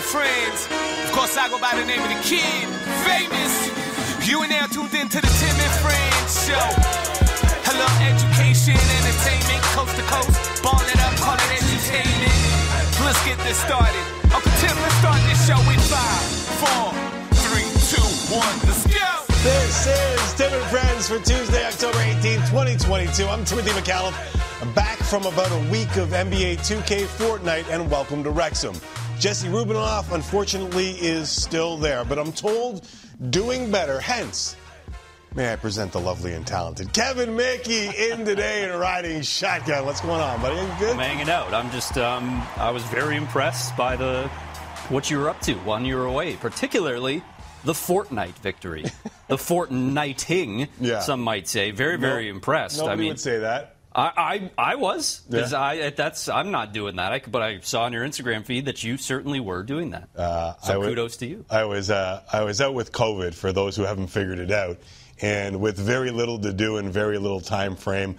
and friends. Of course, I go by the name of the kid, famous. You and now tuned in to the Tim and Friends show. Hello, education, entertainment, coast to coast. Ball it up, call it entertainment. Let's get this started. Uncle Tim, let's start this show in five, four, three, two, one. Let's go. This is Tim and Friends for Tuesday, October 18, 2022. I'm Timothy McCallum, back from about a week of NBA 2K Fortnite, and welcome to Wrexham. Jesse Rubinoff, unfortunately, is still there, but I'm told doing better. Hence, may I present the lovely and talented Kevin Mickey in today and riding shotgun. What's going on, buddy? You good? I'm hanging out. I'm just, um, I was very impressed by the what you were up to while you were away, particularly the Fortnite victory, the Fortniting, Yeah. some might say. Very, very impressed. Nobody I mean, would say that. I, I, I was because Yeah. I that's I'm not doing that. I, but I saw on your Instagram feed that you certainly were doing that. Uh, so kudos to you. I was uh, I was out with COVID for those who haven't figured it out, and with very little to do and very little time frame,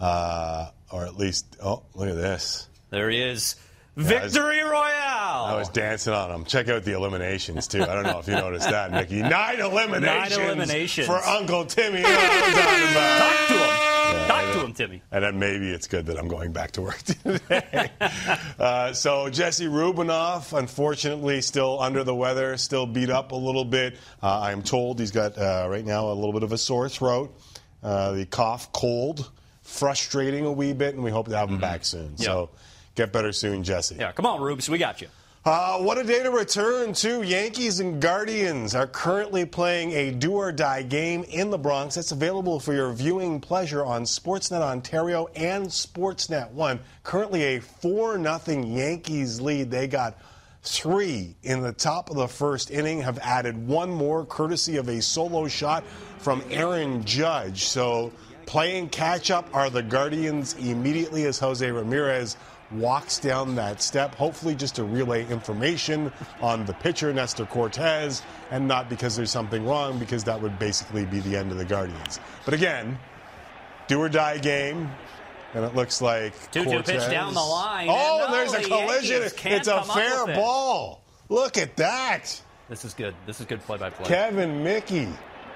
uh, or at least oh look at this. There he is, I was- victory royale. I was dancing on them. Check out the eliminations too. I don't know if you noticed that, Mickey. Nine eliminations. Nine eliminations. for Uncle Timmy. You know what I'm talking about. Talk to him. Yeah, Talk to him, Timmy. And then maybe it's good that I'm going back to work today. uh, so Jesse Rubinoff, unfortunately, still under the weather, still beat up a little bit. Uh, I'm told he's got uh, right now a little bit of a sore throat, uh, the cough, cold, frustrating a wee bit, and we hope to have him back soon. So get better soon, Jesse. Yeah, come on, Rubes, we got you. Uh, what a day to return to. Yankees and Guardians are currently playing a do or die game in the Bronx. It's available for your viewing pleasure on Sportsnet Ontario and Sportsnet 1. Currently a 4 0 Yankees lead. They got three in the top of the first inning, have added one more courtesy of a solo shot from Aaron Judge. So playing catch up are the Guardians immediately as Jose Ramirez walks down that step, hopefully just to relay information on the pitcher, Nestor Cortes, and not because there's something wrong, because that would basically be the end of the Guardians. But again, do or die game. And it looks like 2-2 pitch down the line, Oh, and and there's a collision. Yankees It's a fair with it. ball. Look at that. This is good. This is good play-by-play. Kevin Mickey.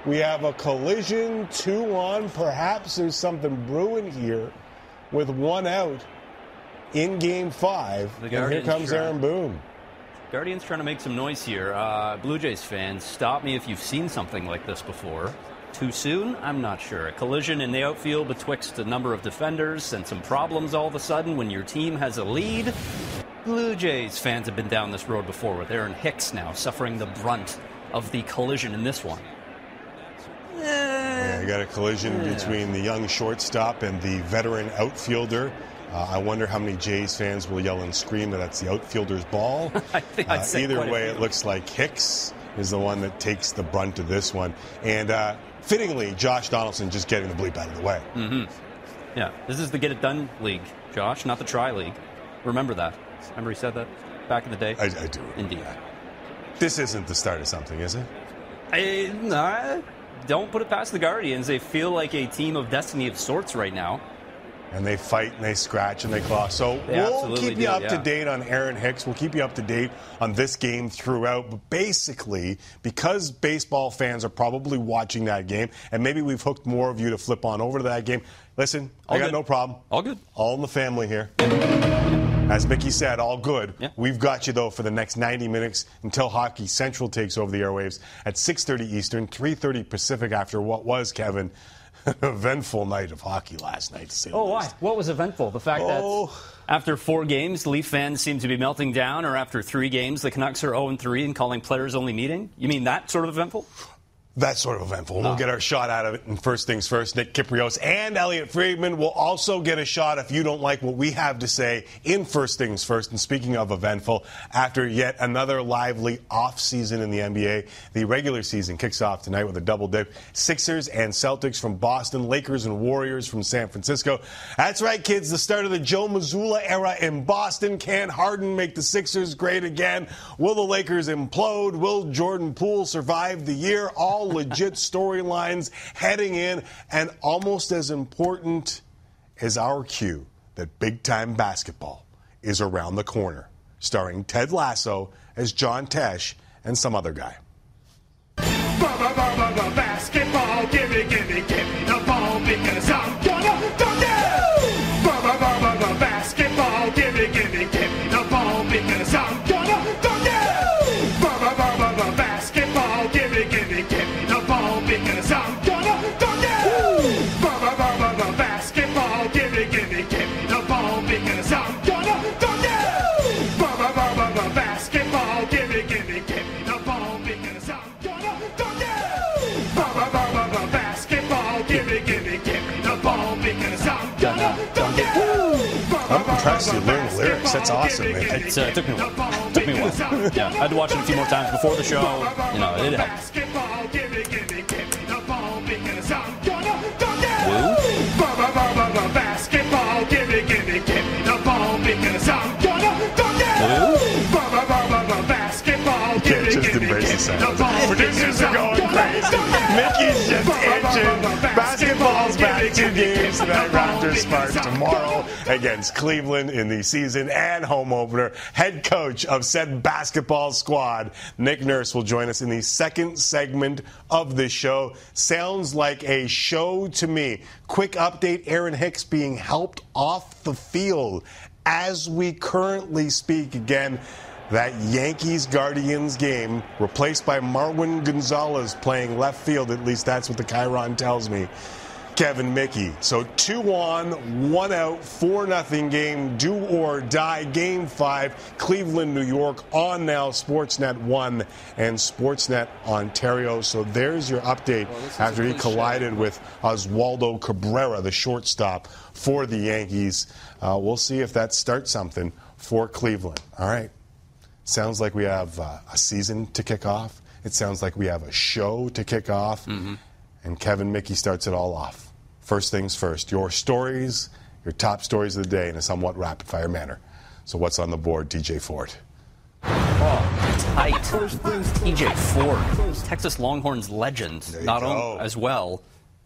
We have a collision, two on. Perhaps there's something brewing here with one out in game five. The and here comes. Aaron Boone. Guardians trying to make some noise here. Uh, Blue Jays fans, stop me if you've seen something like this before. Too soon? I'm not sure. A collision in the outfield betwixt a number of defenders and some problems all of a sudden when your team has a lead. Blue Jays fans have been down this road before with Aaron Hicks now suffering the brunt of the collision in this one. Yeah, you got a collision between the young shortstop and the veteran outfielder. Uh, I wonder how many Jays fans will yell and scream that that's the outfielder's ball. I think Uh, either way, it looks like Hicks is the one that takes the brunt of this one. And uh, fittingly, Josh Donaldson just getting the bleep out of the way. Yeah, this is the get it done league, Josh, not the try league. Remember that. Remember he said that back in the day? I, I do. Indeed. This isn't the start of something, is it? I, nah, don't put it past the Guardians. They feel like a team of destiny of sorts right now. and they fight and they scratch and they claw. So They we'll keep you do, up to date on Aaron Hicks. We'll keep you up to date on this game throughout. But basically, because baseball fans are probably watching that game, and maybe we've hooked more of you to flip on over to that game. Listen, I All got good. no problem. All good. All in the family here. As Mickey said, all good. Yeah. We've got you though for the next 90 minutes until Hockey Central takes over the airwaves at 6:30 Eastern, 3:30 Pacific. After what was Kevin, an eventful night of hockey last night. To say Oh, why? What was eventful? The fact Oh. that after four games, Leaf fans seem to be melting down, or after three games, the Canucks are 0 3 and calling players only meeting? You mean that sort of eventful? That's sort of eventful. We'll Oh. get our shot out of it. And first things first, Nick Kypreos and Elliotte Friedman will also get a shot if you don't like what we have to say in first things first. And speaking of eventful, after yet another lively off season in the NBA, the regular season kicks off tonight with a double dip. Sixers and Celtics from Boston, Lakers and Warriors from San Francisco. That's right, kids. The start of the Joe Mazzulla era in Boston. Can Harden make the Sixers great again? Will the Lakers implode? Will Jordan Poole survive the year? All legit storylines heading in, and almost as important as our cue that big time basketball is around the corner. starring Ted Lasso as John Tesh and some other guy. Basketball, gimme, gimme, gimme gonna dunk. I'm impressed you learned the lyrics. That's awesome, man. It uh, took me a while. took me a while. Yeah, I had to watch it a few more times before the show. You know, it helped. Basketball, gimme, gimme, gimme the ball because I'm gonna dunk it. Basketball, gimme, gimme, gimme the ball because I'm gonna dunk it. Basketball, gimme, just gimme, embrace the gimme sound. the ball Producers because are I'm going gonna crazy. dunk it. Mickey's just itching. Tonight. Raptors Sparks tomorrow against Cleveland in the season and home opener. Head coach of said basketball squad, Nick Nurse, will join us in the second segment of this show. Sounds like a show to me. Quick update Aaron Hicks being helped off the field as we currently speak again. That Yankees Guardians game, replaced by Marwin Gonzalez playing left field, at least that's what the Chiron tells me. Kevin Mickey. So two on, one out, four nothing game, do or die. Game five, Cleveland, New York, on now Sportsnet one and Sportsnet Ontario. So there's your update after he collided with Oswaldo Cabrera, the shortstop for the Yankees. Uh, we'll see if that starts something for Cleveland. All right. Sounds like we have uh, a season to kick off. It sounds like we have a show to kick off. And Kevin Mickey starts it all off. First things first, your stories, your top stories of the day in a somewhat rapid fire manner. So, what's on the board, DJ Ford? Oh, tight. TJ Ford, Texas Longhorns legend, not only as well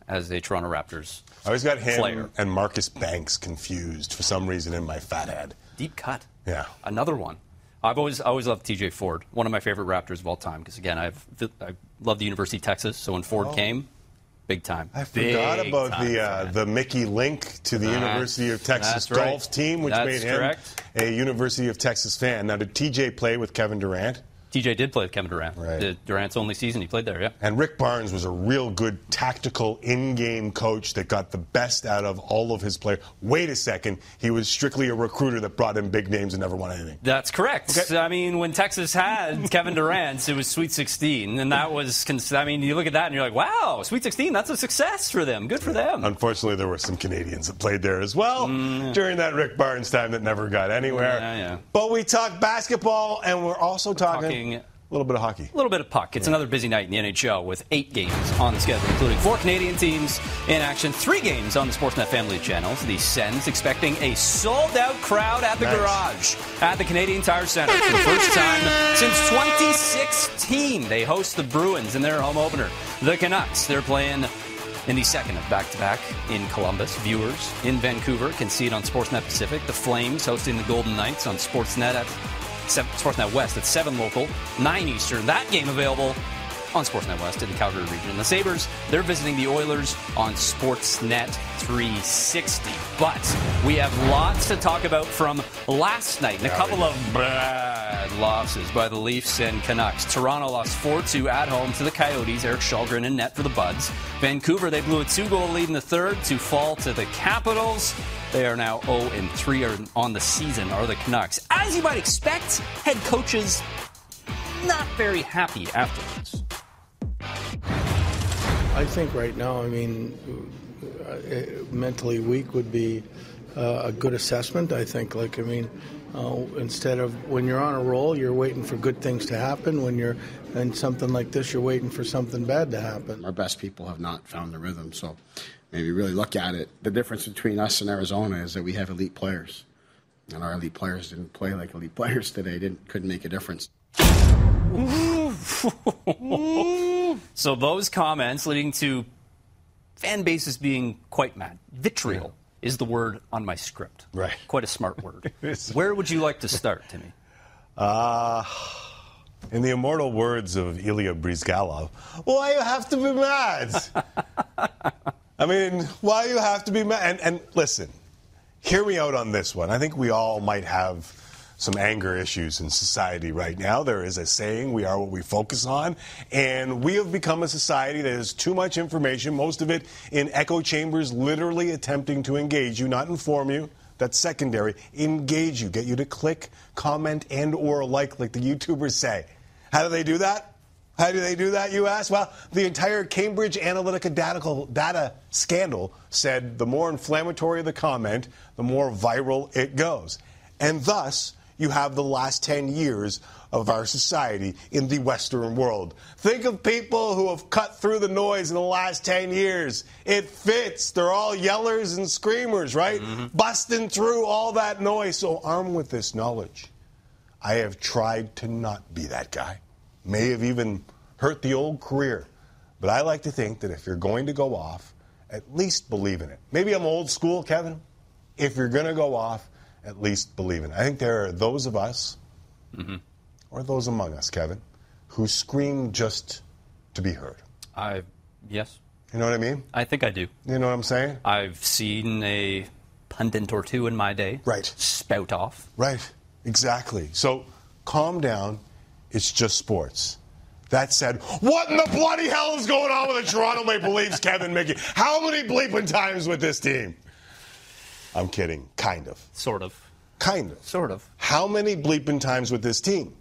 as a Toronto Raptors I always got him Player. and Marcus Banks confused for some reason in my fat head. deep cut. Yeah. another one. I've always always loved TJ Ford, one of my favorite Raptors of all time. Because again, I've I love the University of Texas, so when Ford oh. came, big time. I forgot Big about the uh, the Mickey link to the That's- University of Texas that's right. golf team, which That's made him correct. a University of Texas fan. Now, did TJ play with Kevin Durant? TJ did play with Kevin Durant. Right. Durant's only season he played there. Yeah. And Rick Barnes was a real good tactical in-game coach that got the best out of all of his players. Wait a second, he was strictly a recruiter that brought in big names and never won anything. That's correct. Okay. I mean, when Texas had Kevin Durant, it was Sweet 16, and that was. I mean, you look at that and you're like, wow, Sweet 16, that's a success for them. Good for them. Unfortunately, there were some Canadians that played there as well during that Rick Barnes time that never got anywhere. Mm. Yeah, yeah. But we talk basketball, and we're also talking, a little bit of hockey. A little bit of puck. It's another busy night in the NHL with eight games on the schedule, including four Canadian teams in action, three games on the Sportsnet family channels. The Sens expecting a sold out crowd at the Nice. garage at the Canadian Tire Center for the first time since 2016. They host the Bruins in their home opener. The Canucks, they're playing in the second of back to back in Columbus. Viewers in Vancouver can see it on Sportsnet Pacific. The Flames hosting the Golden Knights on Sportsnet at 7, Sportsnet West at 7 local, 9 Eastern. That game available on Sportsnet West in the Calgary region. The Sabres, they're visiting the Oilers on Sportsnet 360. But we have lots to talk about from last night and a couple of bad losses by the Leafs and Canucks. Toronto lost 4-2 at home to the Coyotes. Erik Källgren in net for the Buds. Vancouver, they blew a two-goal lead in the third to fall to the Capitals. They are now 0 and 3 on the season, are the Canucks. As you might expect, head coaches not very happy afterwards. I think right now, I mean, uh, uh, mentally weak would be uh, a good assessment. I think, like, I mean, uh, instead of when you're on a roll, you're waiting for good things to happen. When you're in something like this, you're waiting for something bad to happen. our best people have not found the rhythm. So maybe really look at it. The difference between us and Arizona is that we have elite players, and our elite players didn't play like elite players today. Didn't couldn't make a difference. So those comments leading to fan bases being quite mad. Vitriol is the word on my script. Right. Quite a smart word. Where would you like to start, Timmy? Uh, in the immortal words of Ilya Bryzgalov, why you have to be mad? I mean, why you have to be mad? And, and listen, hear me out on this one. I think we all might have some anger issues in society right now. There is a saying, we are what we focus on. And we have become a society that has too much information, most of it in echo chambers, literally attempting to engage you, not inform you. That's secondary. Engage you, get you to click, comment, and or like, like the YouTubers say. How do they do that? How do they do that, you ask? Well, the entire Cambridge Analytica data, data scandal said the more inflammatory the comment, the more viral it goes. And thus, you have the last 10 years of our society in the Western world. Think of people who have cut through the noise in the last 10 years. It fits. They're all yellers and screamers, right? Mm-hmm. Busting through all that noise. So, armed with this knowledge, I have tried to not be that guy. May have even hurt the old career. But I like to think that if you're going to go off, at least believe in it. Maybe I'm old school, Kevin. If you're going to go off, at least believe in. I think there are those of us, mm-hmm. or those among us, Kevin, who scream just to be heard. I, yes. You know what I mean? I think I do. You know what I'm saying? I've seen a pundit or two in my day. Right. Spout off. Right. Exactly. So calm down. It's just sports. That said, what in the bloody hell is going on with the Toronto Maple Leafs, Kevin Mickey? How many bleeping times with this team? I'm kidding. Kind of. Sort of. Kind of. Sort of. How many bleeping times with this team?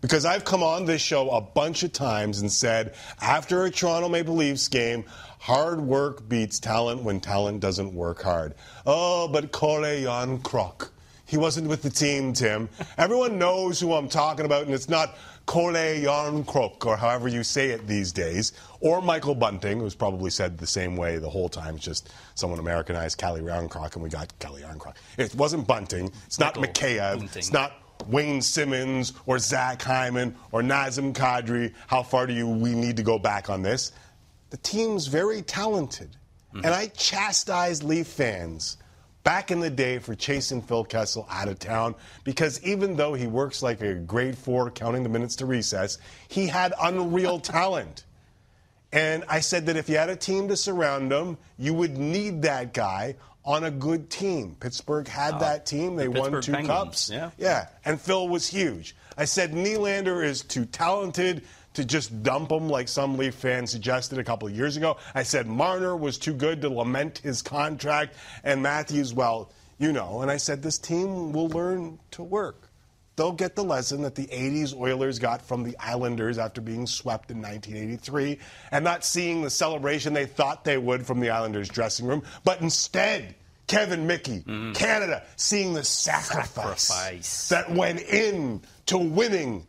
Because I've come on this show a bunch of times and said, after a Toronto Maple Leafs game, hard work beats talent when talent doesn't work hard. Oh, but Calle Jarnkrok. He wasn't with the team, Tim. Everyone knows who I'm talking about, and it's not Calle Jarnkrok, or however you say it these days, or Michael Bunting, who's probably said the same way the whole time. It's just someone Americanized Calle Jarnkrok, and we got Calle Jarnkrok. It wasn't Bunting. It's not Michael Mikheyev. Bunting. It's not Wayne Simmonds or Zach Hyman or Nazem Kadri. How far do you we need to go back on this? The team's very talented. Mm-hmm. And I chastise Leaf fans back in the day for chasing Phil Kessel out of town because even though he works like a grade four counting the minutes to recess, he had unreal talent. And I said that if you had a team to surround him, you would need that guy on a good team. Pittsburgh had uh, that team. They the won two Penguins. cups. Yeah. yeah. And Phil was huge. I said Nylander is too talented to just dump him like some Leaf fans suggested a couple of years ago. I said Marner was too good to lament his contract, and Matthews, well, you know. And I said this team will learn to work. They'll get the lesson that the 80s Oilers got from the Islanders after being swept in 1983 and not seeing the celebration they thought they would from the Islanders dressing room, but instead, Kevin Mickey, mm. Canada, seeing the sacrifice, sacrifice that went in to winning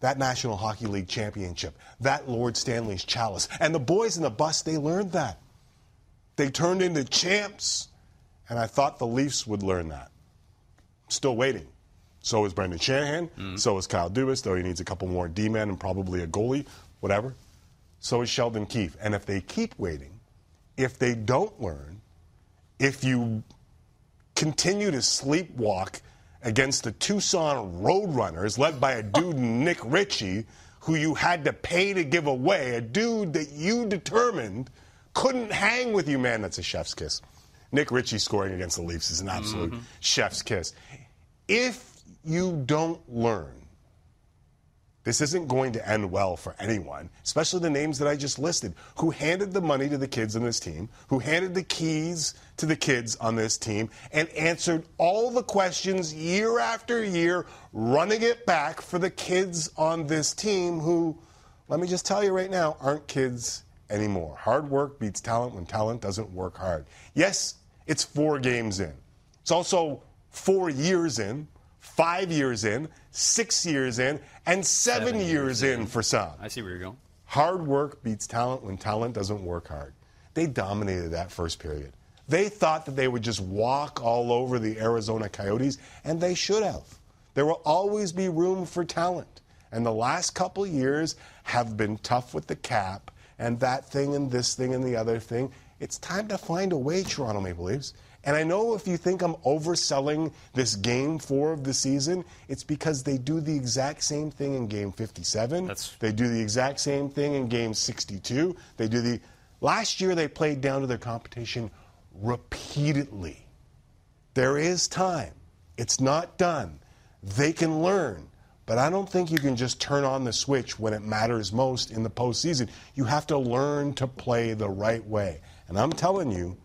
that National Hockey League championship, that Lord Stanley's chalice. And the boys in the bus, they learned that. They turned into champs. And I thought the Leafs would learn that. Still waiting. So is Brendan Shanahan. Mm. So is Kyle Dubas, though he needs a couple more D men and probably a goalie, whatever. So is Sheldon Keefe. And if they keep waiting, if they don't learn, if you continue to sleepwalk against the Tucson Roadrunners, led by a dude, Nick Ritchie, who you had to pay to give away, a dude that you determined couldn't hang with you, man. That's a chef's kiss. Nick Ritchie scoring against the Leafs is an absolute mm-hmm. chef's kiss. If you don't learn this isn't going to end well for anyone, especially the names that I just listed, who handed the money to the kids in this team, who handed the keys to the kids on this team, and answered all the questions year after year, running it back for the kids on this team who, let me just tell you right now, aren't kids anymore. Hard work beats talent when talent doesn't work hard. Yes, it's four games in. It's also four years in five years in, six years in, and seven, seven years, years in, in for some. I see where you're going. Hard work beats talent when talent doesn't work hard. They dominated that first period. They thought that they would just walk all over the Arizona Coyotes, and they should have. There will always be room for talent. And the last couple years have been tough with the cap and that thing and this thing and the other thing. It's time to find a way, Toronto Maple Leafs, And I know if you think I'm overselling this game four of the season, it's because they do the exact same thing in game 57. That's- They do the exact same thing in game 62. They do the. Last year, they played down to their competition repeatedly. There is time. It's not done. They can learn. But I don't think you can just turn on the switch when it matters most in the postseason. You have to learn to play the right way. And I'm telling you,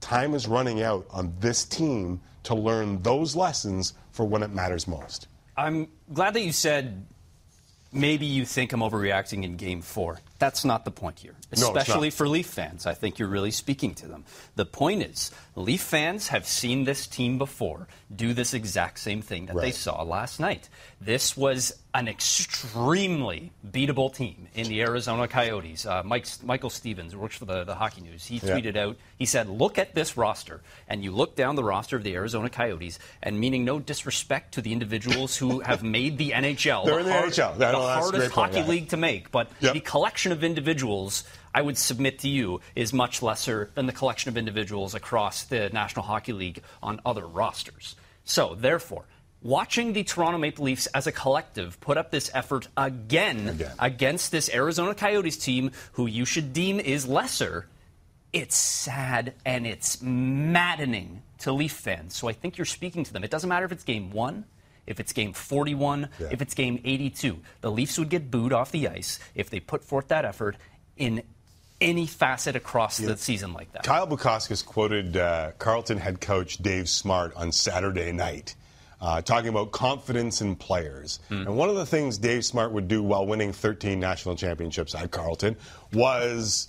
time is running out on this team to learn those lessons for when it matters most. I'm glad that you said maybe you think I'm overreacting in game four. That's not the point here, especially for Leaf fans. I think you're really speaking to them. The point is, Leaf fans have seen this team before do this exact same thing that they saw last night. This was an extremely beatable team in the Arizona Coyotes. Uh, Mike, Michael Stevens, who works for the, the Hockey News, he Yeah. tweeted out, he said, Look at this roster. And you look down the roster of the Arizona Coyotes, and meaning no disrespect to the individuals who have made the NHL. They're in the hard- NHL. That- a hardest point, hockey yeah. league to make. But Yep. the collection of individuals, I would submit to you, is much lesser than the collection of individuals across the National Hockey League on other rosters. So, therefore, watching the Toronto Maple Leafs as a collective put up this effort again, Again. against this Arizona Coyotes team, who you should deem is lesser, it's sad and it's maddening to Leaf fans. So I think you're speaking to them. It doesn't matter if it's game one, if it's game 41, Yeah. if it's game 82. The Leafs would get booed off the ice if they put forth that effort in any facet across the season like that. Kyle Bukauskas quoted uh, Carleton head coach Dave Smart on Saturday night, uh, talking about confidence in players. And one of the things Dave Smart would do while winning 13 national championships at Carleton was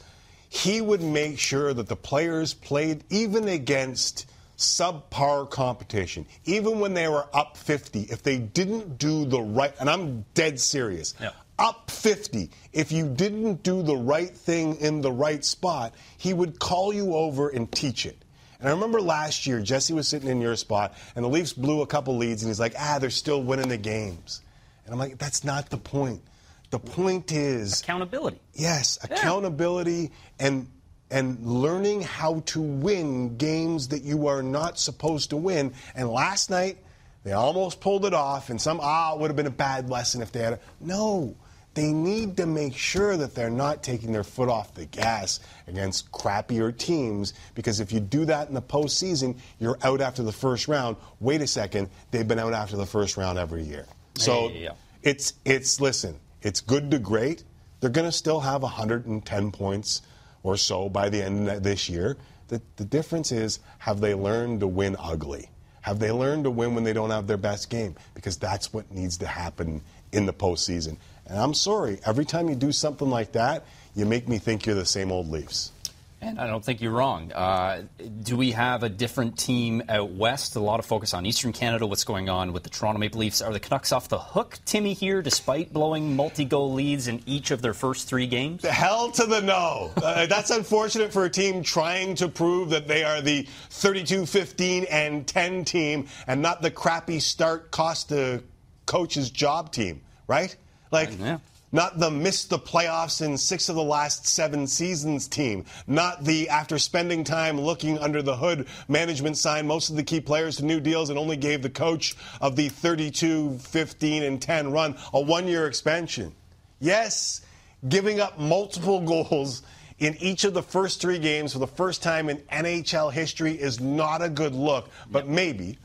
he would make sure that the players played even against subpar competition, even when they were up 50, if they didn't do the right, and I'm dead serious Yeah. up 50, if you didn't do the right thing in the right spot, he would call you over and teach it. And I remember last year, Jesse was sitting in your spot, and the Leafs blew a couple leads, and he's like, ah, they're still winning the games. And I'm like, that's not the point. The point is, Accountability. Yes, accountability and and learning how to win games that you are not supposed to win. And last night, they almost pulled it off, and some ah it would have been a bad lesson if they had. A, no, they need to make sure that they're not taking their foot off the gas against crappier teams. Because if you do that in the postseason, you're out after the first round. Wait a second, they've been out after the first round every year. So. Yeah. It's it's listen, it's good to great. They're going to still have 110 points or so by the end of this year. The, the difference is have they learned to win ugly? Have they learned to win when they don't have their best game? Because that's what needs to happen in the postseason. And I'm sorry, every time you do something like that, you make me think you're the same old Leafs. And I don't think you're wrong. Uh, do we have a different team out west? A lot of focus on Eastern Canada. What's going on with the Toronto Maple Leafs? Are the Canucks off the hook, Timmy, here, despite blowing multi goal leads in each of their first three games? The hell to the no. Uh, that's unfortunate for a team trying to prove that they are the 32 15 and 10 team and not the crappy start cost the coach's job team, right? Like, Yeah. not the missed the playoffs in six of the last seven seasons team. Not the after spending time looking under the hood management signed most of the key players to new deals and only gave the coach of the 32 15 and 10 run a one year expansion. Yes, giving up multiple goals in each of the first three games for the first time in NHL history is not a good look, but maybe.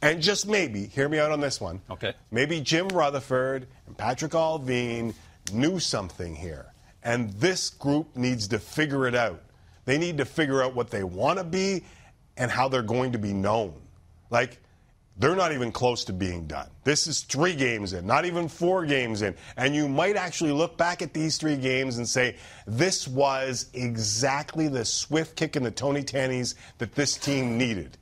And just maybe, hear me out on this one. Okay. Maybe Jim Rutherford and Patrik Allvin knew something here. And this group needs to figure it out. They need to figure out what they want to be and how they're going to be known. Like, they're not even close to being done. This is three games in, not even four games in. And you might actually look back at these three games and say, this was exactly the swift kick in the Tony Tannies that this team needed.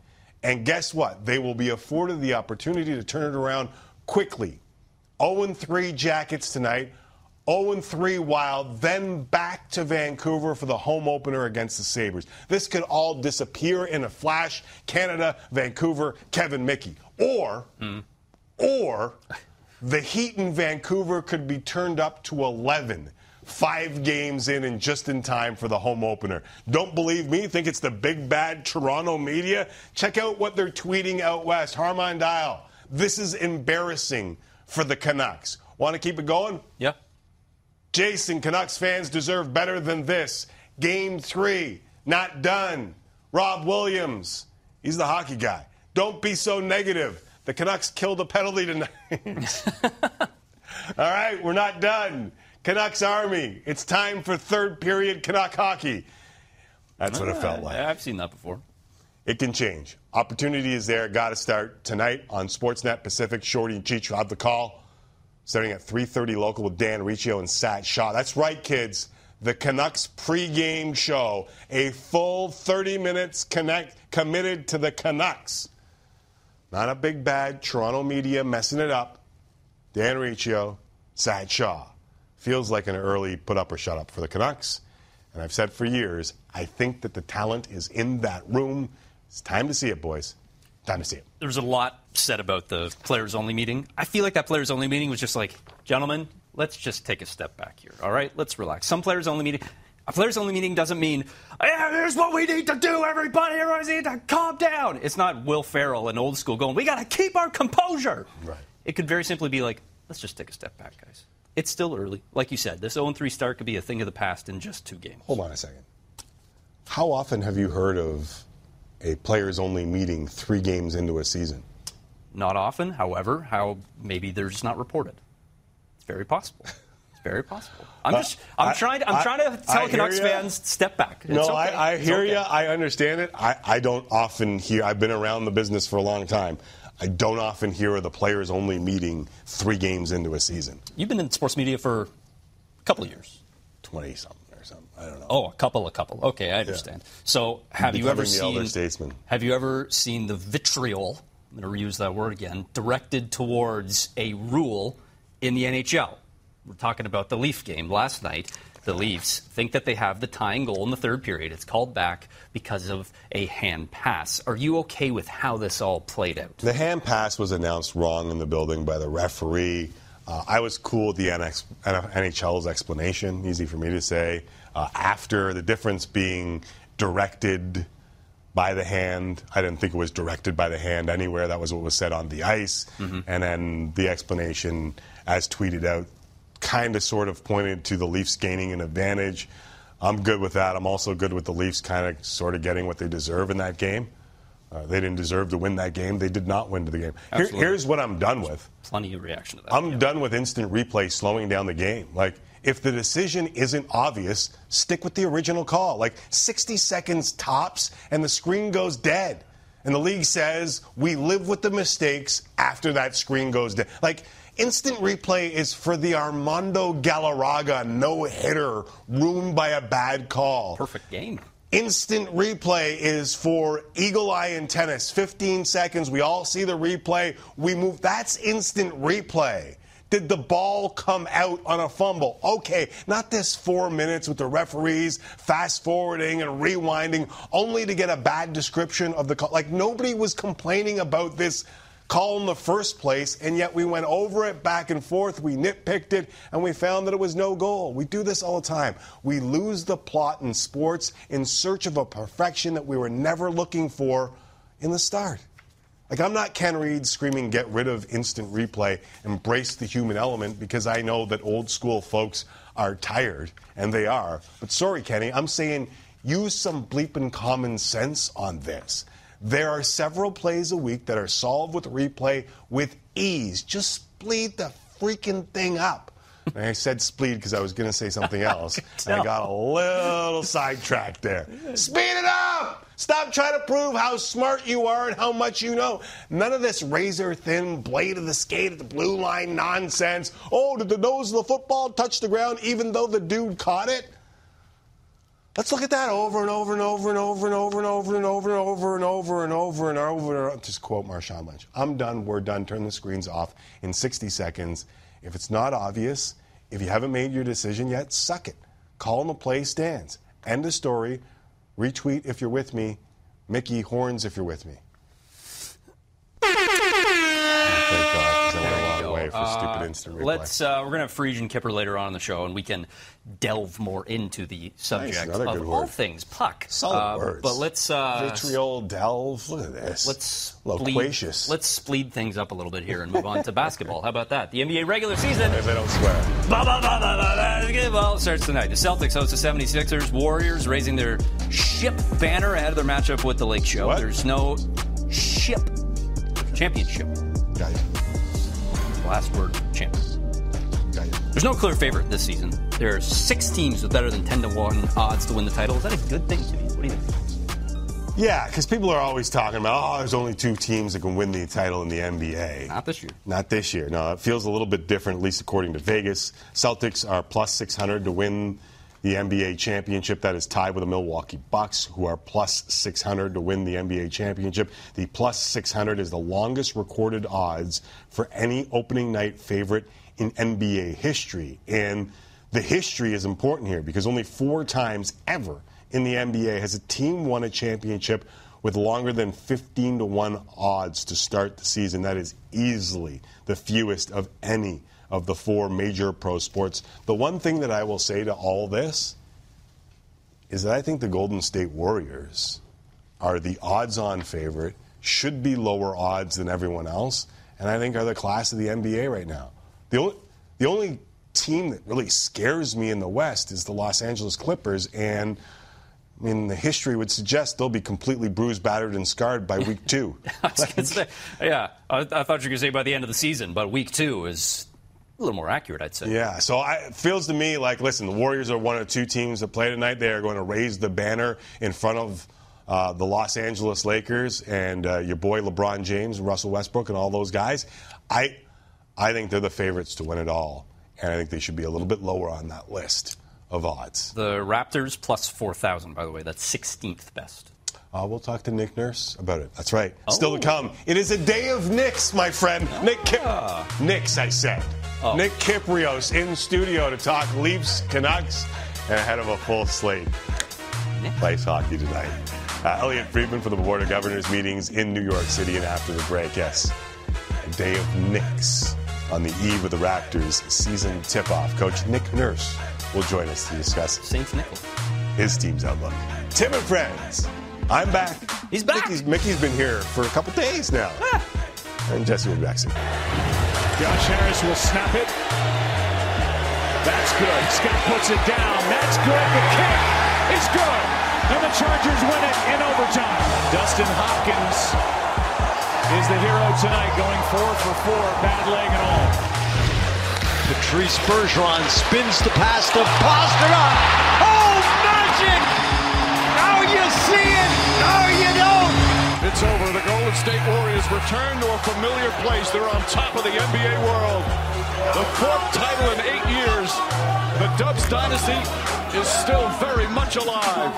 And guess what? They will be afforded the opportunity to turn it around quickly. 0 3 Jackets tonight, 0 3 Wild, then back to Vancouver for the home opener against the Sabres. This could all disappear in a flash. Canada, Vancouver, Kevin Mickey. Or, hmm. or the heat in Vancouver could be turned up to 11 five games in and just in time for the home opener. Don't believe me? Think it's the big bad Toronto media? Check out what they're tweeting out west. Harman Dayal. This is embarrassing for the Canucks. Want to keep it going? Yeah. Jason, Canucks fans deserve better than this. Game three, not done. Rob Williams, he's the hockey guy. Don't be so negative. The Canucks killed a penalty tonight. All right, we're not done. Canucks Army, it's time for third period Canuck hockey. That's what it felt like. I've seen that before. It can change. Opportunity is there. Got to start tonight on Sportsnet Pacific. Shorty and Cheech have the call starting at 3.30 local with Dan Riccio and Sat Shaw. That's right, kids. The Canucks pregame show. A full 30 minutes connect, committed to the Canucks. Not a big bad Toronto media messing it up. Dan Riccio, Sat Shaw. Feels like an early put up or shut up for the Canucks. And I've said for years, I think that the talent is in that room. It's time to see it, boys. Time to see it. There was a lot said about the players only meeting. I feel like that players only meeting was just like, gentlemen, let's just take a step back here. All right, let's relax. Some players only meeting. A players only meeting doesn't mean, yeah, here's what we need to do, everybody. Everybody need to calm down. It's not Will Ferrell and old school going, we got to keep our composure. Right. It could very simply be like, let's just take a step back, guys. It's still early. Like you said, this 0 3 start could be a thing of the past in just two games. Hold on a second. How often have you heard of a players only meeting three games into a season? Not often, however, how maybe they're just not reported. It's very possible. It's very possible. I'm Uh, just I'm I- trying to I'm I- trying to tell Canucks fans step back. It's no, okay. I, I hear okay. you. I understand it. I, I don't often hear, I've been around the business for a long time. I don't often hear of the players only meeting three games into a season. You've been in sports media for a couple of years. 20 something or something. I don't know. Oh, a couple, a couple. Okay, I understand. So, have you ever the elder seen? statesman. Have you ever seen the vitriol? I'm going to reuse that word again. Directed towards a rule in the NHL. We're talking about the Leaf game last night. The Leafs think that they have the tying goal in the third period. It's called back because of a hand pass. Are you okay with how this all played out? The hand pass was announced wrong in the building by the referee. Uh, I was cool with the NHL's explanation, easy for me to say. Uh, after the difference being directed by the hand, I didn't think it was directed by the hand anywhere. That was what was said on the ice. And then the explanation, as tweeted out, kind of sort of pointed to the Leafs gaining an advantage. I'm good with that. I'm also good with the Leafs kind of sort of getting what they deserve in that game. Uh, they didn't deserve to win that game. They did not win the game. Here, here's what I'm done with. Plenty of reaction to that. I'm yeah. done with instant replay slowing down the game. Like, if the decision isn't obvious, stick with the original call. Like 60 seconds tops, and the screen goes dead. And the league says we live with the mistakes after that screen goes dead. Like, instant replay is for the Armando Galarraga no hitter ruined by a bad call. Perfect game. Instant replay is for eagle eye in tennis. 15 seconds. We all see the replay. We move. That's instant replay. Did the ball come out on a fumble? Okay, not this four minutes with the referees fast forwarding and rewinding only to get a bad description of the call. Like nobody was complaining about this call in the first place, and yet we went over it back and forth. We nitpicked it, and we found that it was no goal. We do this all the time. We lose the plot in sports in search of a perfection that we were never looking for in the start. Like, I'm not Ken Reid screaming, get rid of instant replay, embrace the human element, because I know that old school folks are tired, and they are. But sorry, Kenny, I'm saying use some bleeping common sense on this. There are several plays a week that are solved with replay with ease. Just bleed the freaking thing up. And I said spleed because I was going to say something else. and I got a little sidetracked there. Speed it up! Stop trying to prove how smart you are and how much you know. None of this razor thin blade of the skate at the blue line nonsense. Oh, did the nose of the football touch the ground even though the dude caught it? Let's look at that over and over and over and over and over Just quote Marshawn Lynch. I'm done. We're done. Turn the screens off in 60 seconds. If it's not obvious, if you haven't made your decision yet, suck it. Call in the play stands. End the story. Retweet if you're with me. Mickey Horns if you're with me. Thank God, 'cause I went a long way for stupid instant replay. Let's. Uh, we're gonna have Friedge and Kipper later on in the show, and we can delve more into the subject good of all things puck. Solid Uh, words. But let's. Uh, Vitriol, delve. Look at this. Let's loquacious. Speed, let's speed things up a little bit here and move on to basketball. How about that? The NBA regular season. If they don't swear. Blah, blah, blah, blah, blah. Well, it starts tonight. The Celtics host the 76ers. Warriors raising their ship banner ahead of their matchup with the Lake Show. What? There's no ship championship. Got you. Last word, you. There's no clear favorite this season. There are six teams with better than 10 to 1 odds to win the title. Is that a good thing to you? What do you think? Yeah, because people are always talking about, oh, there's only two teams that can win the title in the NBA. Not this year. Not this year. No, it feels a little bit different, at least according to Vegas. Celtics are plus 600 to win the NBA championship. That is tied with the Milwaukee Bucks, who are plus 600 to win the NBA championship. The plus 600 is the longest recorded odds for any opening night favorite in NBA history. And the history is important here because only four times ever in the NBA has a team won a championship with longer than 15 to 1 odds to start the season. That is easily the fewest of any of the four major pro sports. The one thing that I will say to all this is that I think the Golden State Warriors are the odds on favorite, should be lower odds than everyone else, and I think are the class of the NBA right now. The only, the only team that really scares me in the West is the Los Angeles Clippers, and I mean, the history would suggest they'll be completely bruised, battered, and scarred by week two. I gonna say- yeah, I, I thought you were going to say by the end of the season, but week two is a little more accurate, I'd say. Yeah, so I, it feels to me like, listen, the Warriors are one of two teams that play tonight. They are going to raise the banner in front of uh, the Los Angeles Lakers and uh, your boy LeBron James, Russell Westbrook, and all those guys. I, I think they're the favorites to win it all, and I think they should be a little bit lower on that list of odds. The Raptors plus 4,000, by the way. That's 16th best. Uh, we'll talk to Nick Nurse about it. That's right. Still Oh. to come. It is a day of Knicks, my friend. Nick Kip. Knicks, I said. Oh. Nick Kypreos in studio to talk Leafs, Canucks, and ahead of a full slate. Plays hockey tonight. Uh, Elliotte Friedman for the Board of Governors meetings in New York City and after the break. Yes, a day of Knicks on the eve of the Raptors season tip-off. Coach Nick Nurse will join us to discuss Saints Nickel. his team's outlook. Tim and friends, I'm back. He's back. Mickey's, Mickey's been here for a couple days now. Ah. And Jesse will be back soon. Josh Harris will snap it. That's good. Scott puts it down. That's good. The kick is good. And the Chargers win it in overtime. Dustin Hopkins is the hero tonight, going four for four, bad leg and all. Patrice Bergeron spins the pass to Pastrnak. Oh, magic! Now you see it, now you don't. It's over. The Golden State Warriors return to a familiar place. They're on top of the NBA world. The fourth title in eight years. The Dubs dynasty is still very much alive.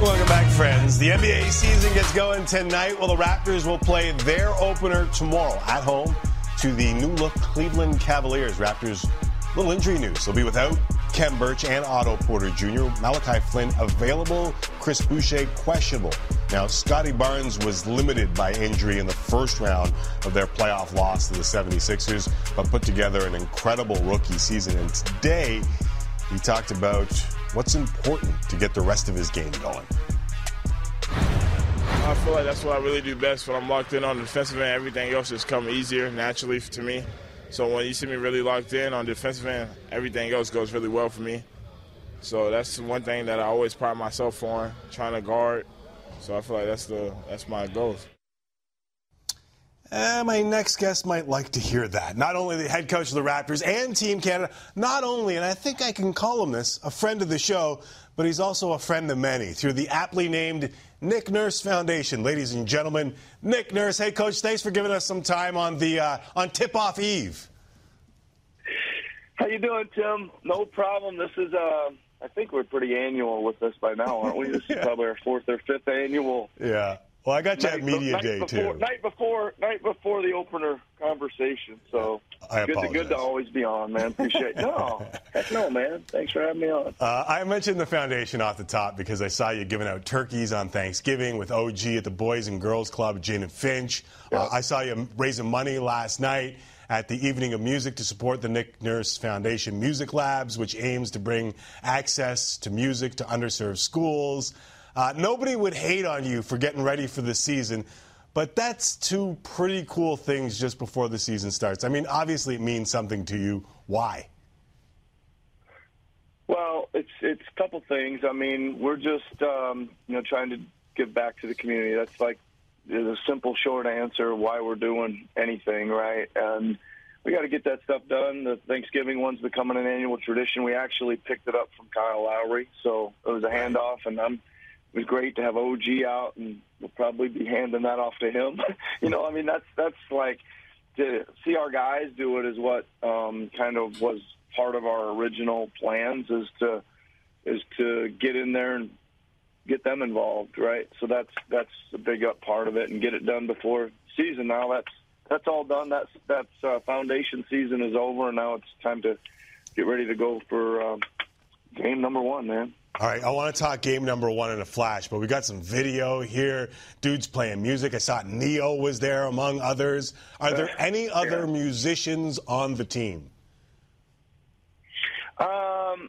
Welcome back, friends. The NBA season gets going tonight. Well, the Raptors will play their opener tomorrow at home to the new look Cleveland Cavaliers. Raptors, little injury news. They'll be without Khem Birch and Otto Porter Jr. Malachi Flynn available. Chris Boucher questionable. Now, Scotty Barnes was limited by injury in the first round of their playoff loss to the 76ers, but put together an incredible rookie season. And today, he talked about what's important to get the rest of his game going. I feel like that's what I really do best when I'm locked in on the defensive end. Everything else just come easier naturally to me. So when you see me really locked in on defensive end, everything else goes really well for me. So that's one thing that I always pride myself on, trying to guard. So I feel like that's the that's my goal. Uh, my next guest might like to hear that. Not only the head coach of the Raptors and Team Canada, not only, and I think I can call him this, a friend of the show, but he's also a friend of many through the aptly named Nick Nurse Foundation. Ladies and gentlemen, Nick Nurse. Hey, Coach, thanks for giving us some time on the uh, on tip-off eve. How you doing, Tim? No problem. This is, uh, I think we're pretty annual with this by now, aren't we? This is probably our fourth or fifth annual Yeah. Well, I got you at media night day before, too. Night before, night before the opener conversation. So I good to, good to always be on, man. Appreciate. It. No, heck no, man. Thanks for having me on. Uh, I mentioned the foundation off the top because I saw you giving out turkeys on Thanksgiving with OG at the Boys and Girls Club, Jane and Finch. Uh, I saw you raising money last night at the Evening of Music to support the Nick Nurse Foundation Music Labs, which aims to bring access to music to underserved schools. Uh, nobody would hate on you for getting ready for the season, but that's two pretty cool things just before the season starts. I mean, obviously it means something to you. Why? Well, it's it's a couple things. I mean, we're just um, you know trying to give back to the community. That's like the simple, short answer why we're doing anything, right? And we got to get that stuff done. The Thanksgiving one's becoming an annual tradition. We actually picked it up from Kyle Lowry, so it was a handoff, and I'm. It was great to have OG out, and we'll probably be handing that off to him. you know, I mean, that's that's like to see our guys do it is what um, kind of was part of our original plans is to is to get in there and get them involved, right? So that's that's a big up part of it, and get it done before season. Now that's that's all done. That's that's uh, foundation season is over, and now it's time to get ready to go for um, game number one, man. All right, I want to talk game number one in a flash, but we got some video here. Dudes playing music. I saw Ne-Yo was there among others. Are there any other musicians on the team? Um,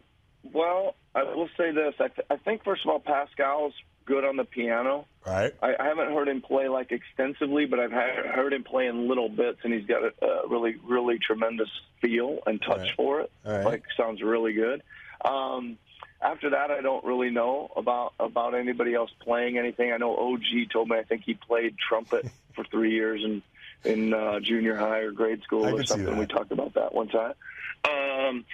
well, I will say this. I, th- I think first of all, Pascal's good on the piano. Right. I, I haven't heard him play like extensively, but I've ha- heard him play in little bits, and he's got a, a really, really tremendous feel and touch Right. for it. Right. Like sounds really good. Um, after that, I don't really know about about anybody else playing anything. I know OG told me I think he played trumpet for three years in in uh, junior high or grade school I or something. We talked about that one time. Um,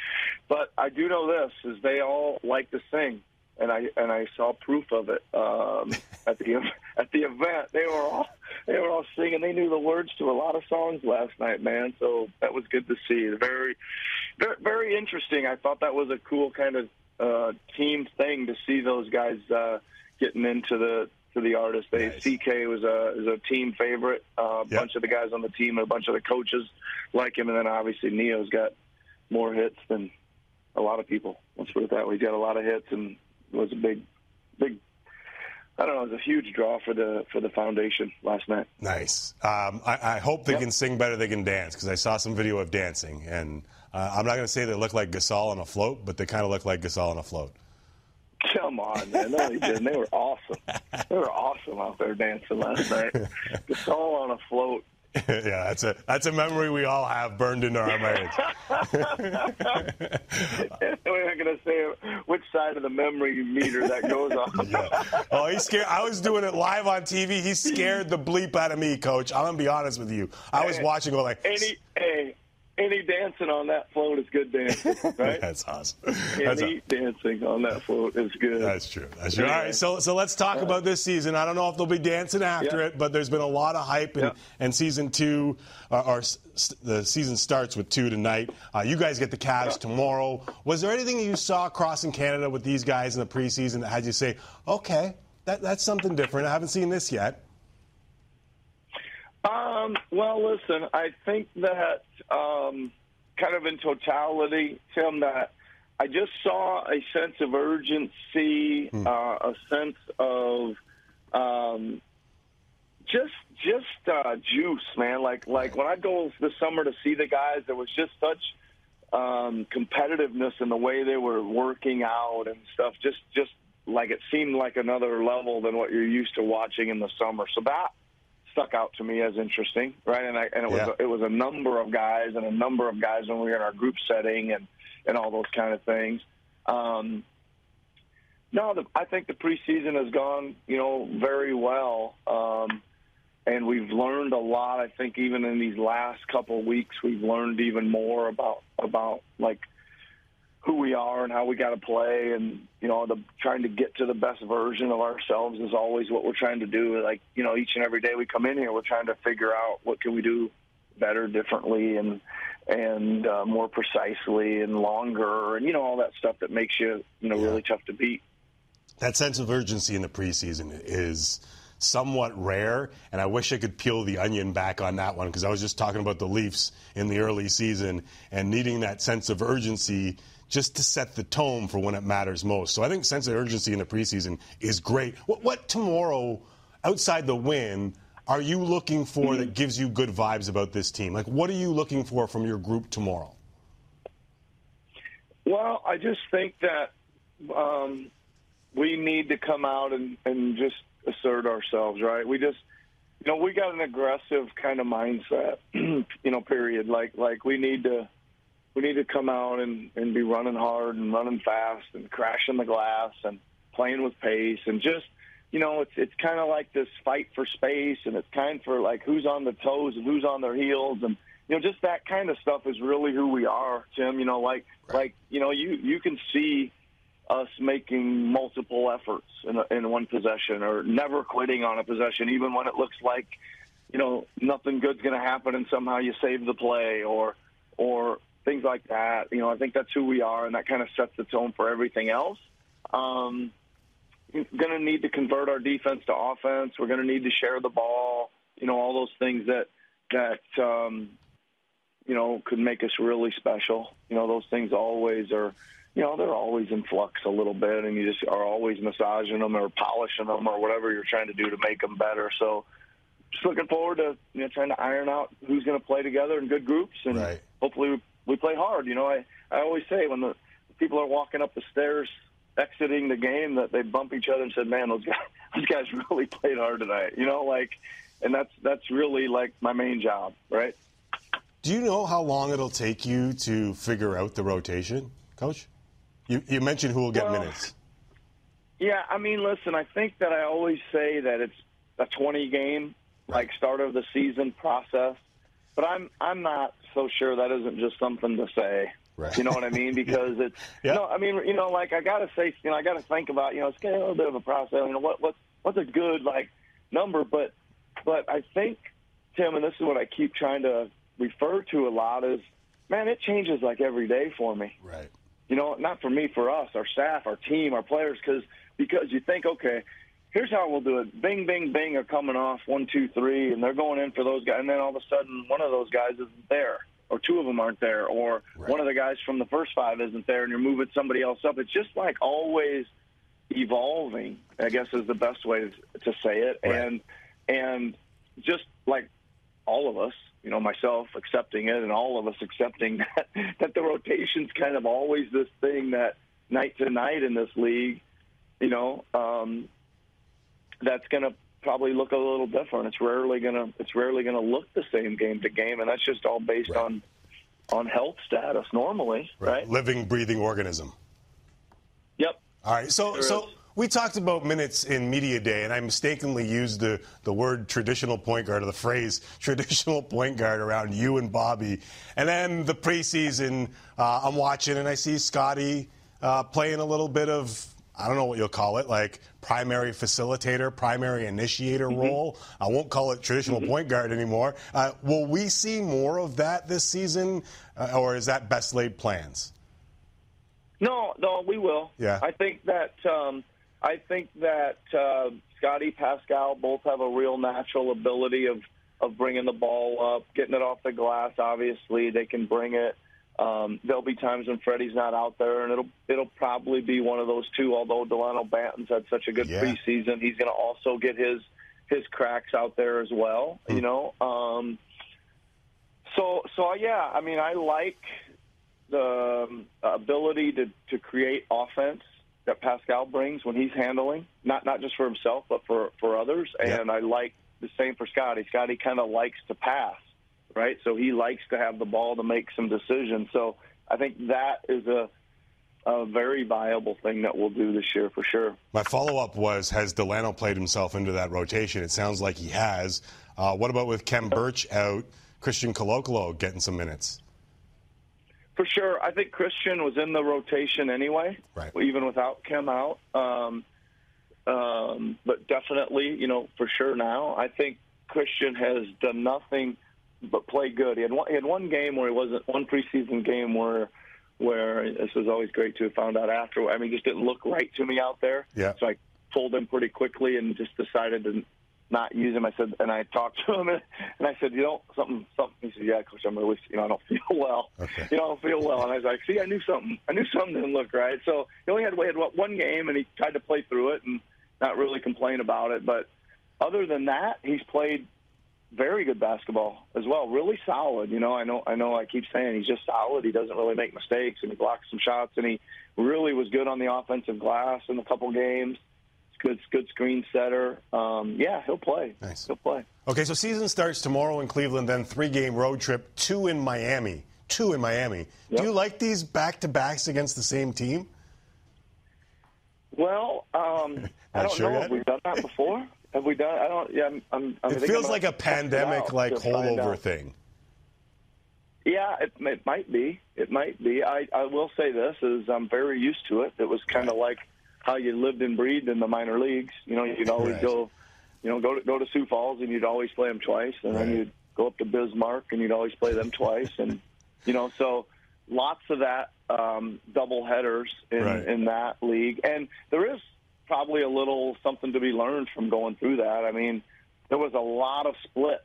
but I do know this is they all like to sing, and I and I saw proof of it um, at the at the event. They were all they were all singing. They knew the words to a lot of songs last night, man. So that was good to see. Very very, very interesting. I thought that was a cool kind of uh, team thing to see those guys uh, getting into the to the artist. They Nice. CK was a is a team favorite. Uh, a Yep. bunch of the guys on the team, and a bunch of the coaches like him, and then obviously Ne-Yo's got more hits than a lot of people. Let's put it that way. He's got a lot of hits and was a big, big. I don't know. It was a huge draw for the for the foundation last night. Nice. Um, I, I hope they Yep. can sing better. They can dance because I saw some video of dancing, and uh, I'm not going to say they look like Gasol on a float, but they kind of look like Gasol on a float. Come on, man. No, they didn't. They were awesome. They were awesome out there dancing last night. Gasol on a float. yeah, that's a that's a memory we all have burned into our minds. We're not going to say which side of the memory meter that goes on. yeah. Oh, he's scared. I was doing it live on TV. He scared the bleep out of me, Coach. I'm gonna be honest with you. I was watching, going like, Any, hey, any dancing on that float is good dancing, right? "That's awesome." That's, any dancing on that float is good. that's true. That's true. All right, so so let's talk about this season. I don't know if they'll be dancing after Yeah. it, but there's been a lot of hype, and, Yeah. and season two, uh, or s- s- the season starts with two tonight. Uh, you guys get the Cavs tomorrow. Was there anything you saw crossing Canada with these guys in the preseason that had you say, "Okay, that, that's something different. I haven't seen this yet." Um, well, listen, I think that um, kind of in totality, Tim, that I just saw a sense of urgency, uh, a sense of um, just just uh, juice, man. Like like when I go this summer to see the guys, there was just such um, competitiveness in the way they were working out and stuff. Just just like it seemed like another level than what you're used to watching in the summer. So that stuck out to me as interesting, right? And I, and it was Yeah. a, it was a number of guys and a number of guys when we were in our group setting and and all those kind of things. Um, no, the, I think the preseason has gone, you know, very well, um, and we've learned a lot. I think even in these last couple of weeks, we've learned even more about about like who we are and how we got to play, and you know, the trying to get to the best version of ourselves is always what we're trying to do. Like you know, each and every day we come in here, we're trying to figure out what can we do better, differently, and and uh, more precisely and longer, and you know all that stuff that makes you you know Yeah. really tough to beat. that sense of urgency in the preseason is somewhat rare, and I wish I could peel the onion back on that one because I was just talking about the Leafs in the early season and needing that sense of urgency just to set the tone for when it matters most. So I think sense of urgency in the preseason is great. What, what tomorrow, outside the win, are you looking for that gives you good vibes about this team? Like, what are you looking for from your group tomorrow? Well, I just think that um, we need to come out and, and just assert ourselves, right? We just, you know, we got an aggressive kind of mindset, you know, period. Like, like we need to, we need to come out and, and be running hard and running fast and crashing the glass and playing with pace and just, you know, it's it's kind of like this fight for space and it's kind for like who's on the toes and who's on their heels and you know just that kind of stuff is really who we are, Tim. You know, like right. like you know you you can see us making multiple efforts in, a, in one possession or never quitting on a possession, even when it looks like, you know, nothing good's going to happen and somehow you save the play or, or things like that. You know, I think that's who we are, and that kind of sets the tone for everything else. Um, going to need to convert our defense to offense. We're going to need to share the ball. You know, all those things that that um, you know could make us really special. You know, those things always are you know, they're always in flux a little bit, and you just are always massaging them or polishing them or whatever you're trying to do to make them better. So, just looking forward to you know trying to iron out who's going to play together in good groups, and right. hopefully we, play hard. You know, I I always say when the people are walking up the stairs exiting the game that they bump each other and said, "Man, those guys those guys really played hard tonight." You know, like, and that's that's really like my main job, right? Do you know how long it'll take you to figure out the rotation, Coach? You, you mentioned who will get well, minutes. Yeah, I mean, listen, I think that I always say that it's a 20 game, like start of the season process, but I'm I'm not so sure that isn't just something to say. Right. You know what I mean? Because it's yeah. you know, I mean, you know, like I gotta say, you know, I gotta think about, you know, it's a little bit of a process. You know, what what what's a good like number? But but I think Tim, and this is what I keep trying to refer to a lot is, man, it changes like every day for me. Right you know, not for me, for us, our staff, our team, our players, because because you think, okay, here's how we'll do it. Bing, bing, bing are coming off one, two, three, and they're going in for those guys, and then all of a sudden one of those guys isn't there, or two of them aren't there, or right. one of the guys from the first five isn't there, and you're moving somebody else up. It's just like always evolving. I guess is the best way to say it, right. and and just like all of us, you know, myself accepting it and all of us accepting that, that the rotation's kind of always this thing that night to night in this league, you know, um, that's going to probably look a little different. It's rarely going to it's rarely going to look the same game to game, and that's just all based right. on on health status normally, right. right? Living, breathing organism. Yep. All right. So sure so. Is. We talked about minutes in media day, and I mistakenly used the, the word traditional point guard or the phrase traditional point guard around you and Bobby. And then the preseason, uh, I'm watching and I see Scotty uh, playing a little bit of, I don't know what you'll call it, like primary facilitator, primary initiator mm-hmm. role. I won't call it traditional mm-hmm. point guard anymore. Uh, will we see more of that this season, uh, or is that best laid plans? No, no, we will. Yeah. I think that. Um, I think that uh, Scotty Pascal both have a real natural ability of of bringing the ball up, getting it off the glass. Obviously, they can bring it. Um, there'll be times when Freddie's not out there, and it'll it'll probably be one of those two. Although Delano Banton's had such a good yeah. preseason, he's going to also get his his cracks out there as well. Mm. You know, um, so so yeah. I mean, I like the um, ability to to create offense that Pascal brings when he's handling, not not just for himself but for for others. And I like the same for Scotty. Scotty kind of likes to pass, right? So he likes to have the ball to make some decisions. So I think that is a a very viable thing that we'll do this year for sure. My follow up was Has Delano played himself into that rotation? It sounds like he has. Uh, what about with Khem Birch out, Christian Koloko getting some minutes? For sure. I think Christian was in the rotation anyway, right. even without Khem out. Um, um, but definitely, you know, for sure now. I think Christian has done nothing but play good. He had one, he had one game where he wasn't one preseason game where where this was always great to have found out after. I mean, just didn't look right to me out there. Yeah. So I pulled him pretty quickly and just decided to not use him. I said, and I talked to him, and, and I said, you know, something, something. He said, yeah, coach, I'm really, you know, I don't feel well. Okay. You know, I don't feel well. And I was like, see, I knew something. I knew something didn't look right. So he only had, we had what, one game, and he tried to play through it and not really complain about it. But other than that, he's played very good basketball as well. Really solid. You know, I know, I know. I keep saying he's just solid. He doesn't really make mistakes, and he blocks some shots, and he really was good on the offensive glass in a couple games. Good, good screen setter. Um, yeah, he'll play. Nice. He'll play. Okay, so season starts tomorrow in Cleveland, then three game road trip, two in Miami. Two in Miami. Yep. Do you like these back to backs against the same team? Well, um, I don't sure know. yet? Have we done that before? Have we done? I don't. Yeah, I'm. I'm I It feels I'm like a pandemic like holdover thing. Yeah, it, it might be. It might be. I, I will say this is I'm very used to it. It was kind of like how you lived and breathed in the minor leagues. You know, you'd always Right. go, you know, go to go to Sioux Falls and you'd always play them twice, and then you'd go up to Bismarck and you'd always play them twice, and you know, so lots of that um, double headers in, Right. in that league, and there is probably a little something to be learned from going through that. I mean, there was a lot of splits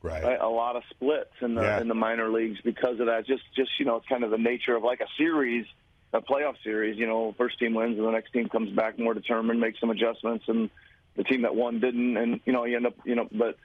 Right. right? a lot of splits in the Yeah. in the minor leagues because of that. Just just you know, it's kind of the nature of like a series, a playoff series. You know, first team wins and the next team comes back more determined, makes some adjustments, and the team that won didn't, and you know, you end up you know, but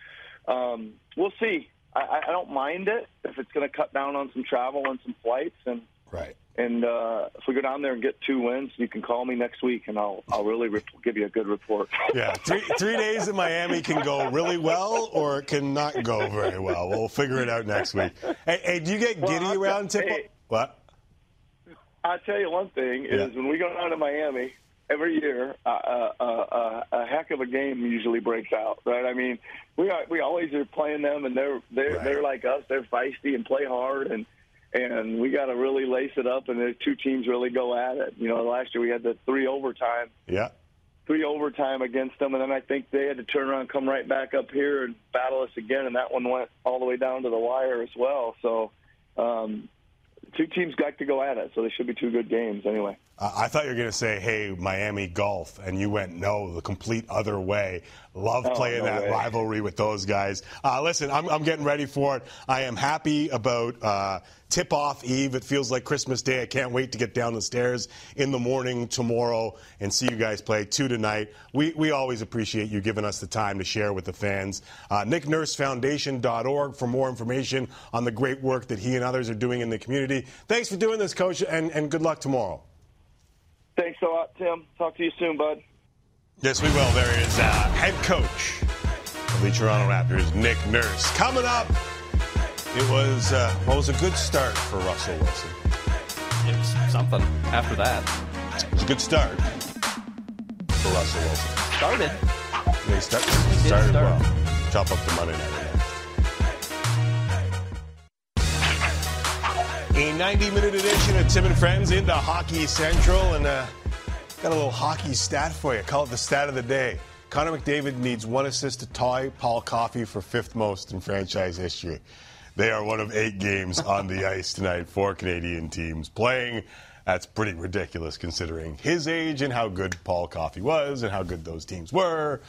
um, we'll see. I, I I don't mind it if it's going to cut down on some travel and some flights and. Right. And uh, if we go down there and get two wins, you can call me next week, and I'll I'll really give you a good report. Yeah, three, three days in Miami can go really well or it can not go very well. We'll figure it out next week. Hey, hey do you get Well, giddy I'll around tip? hey. What? I'll tell you one thing is Yeah. when we go down to Miami every year, uh, uh, uh, uh, a heck of a game usually breaks out, right? I mean, we are, we always are playing them, and they're they're Right. they're like us. They're feisty and play hard, and and we got to really lace it up, and the two teams really go at it. You know, last year we had the three overtime Yeah. three overtime against them, and then I think they had to turn around, and come right back up here, and battle us again, and that one went all the way down to the wire as well. So, um, two teams got to go at it, so they should be two good games anyway. I thought you were going to say, hey, Miami Golf, and you went, no, the complete other way. Love Oh, playing no that way. rivalry with those guys. Uh, listen, I'm, I'm getting ready for it. I am happy about uh, tip off eve. It feels like Christmas Day. I can't wait to get down the stairs in the morning tomorrow and see you guys play two tonight. We, we always appreciate you giving us the time to share with the fans. Uh, NickNurseFoundation.org for more information on the great work that he and others are doing in the community. Thanks for doing this, Coach, and, and good luck tomorrow. Thanks a lot, Tim. Talk to you soon, bud. Yes, we will. There is uh, head coach of the Toronto Raptors, Nick Nurse. Coming up, it was uh, well, it was a good start for Russell Wilson. It was something after that. It was a good start for Russell Wilson. Started. They start, did started start. well. Chop up the Monday night. A 90-minute edition of Tim and Friends into Hockey Central, and uh, got a little hockey stat for you. Call it the stat of the day. Connor McDavid needs one assist to tie Paul Coffey for fifth most in franchise history. They are one of eight games on the ice tonight for Canadian teams playing. That's pretty ridiculous considering his age and how good Paul Coffey was and how good those teams were.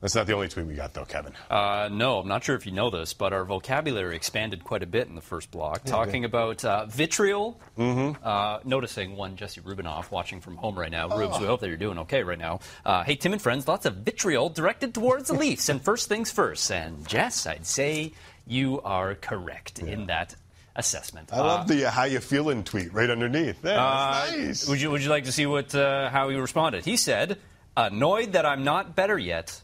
That's not the only tweet we got, though, Kevin. Uh, no, I'm not sure if you know this, but our vocabulary expanded quite a bit in the first block, talking about uh, vitriol. Mm-hmm. Uh, noticing one Jesse Rubinoff watching from home right now. Rubes, we hope that you're doing okay right now. Uh, hey, Tim and friends, lots of vitriol directed towards the Leafs. And first things first. And Jess, I'd say you are correct in that assessment. I love the uh, how you feeling tweet right underneath. Yeah, that's Uh, nice. Would you Would you like to see what uh, how he responded? He said, "Annoyed that I'm not better yet."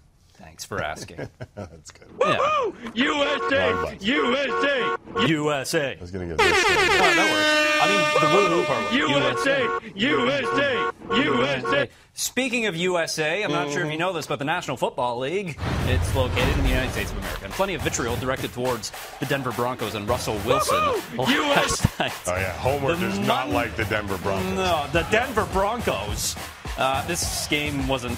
Thanks for asking. that's good. yeah. Long USA! button. USA! USA. I was going to get this. Oh, that works. I mean, the woo woo part. works. USA! USA! USA! Speaking of USA, I'm not sure if you know this, but the National Football League, it's located in the United States of America. And plenty of vitriol directed towards the Denver Broncos and Russell Wilson last night. Oh, yeah. Homer The does not Mon- like the Denver Broncos. No, the Denver Broncos. Uh, this game wasn't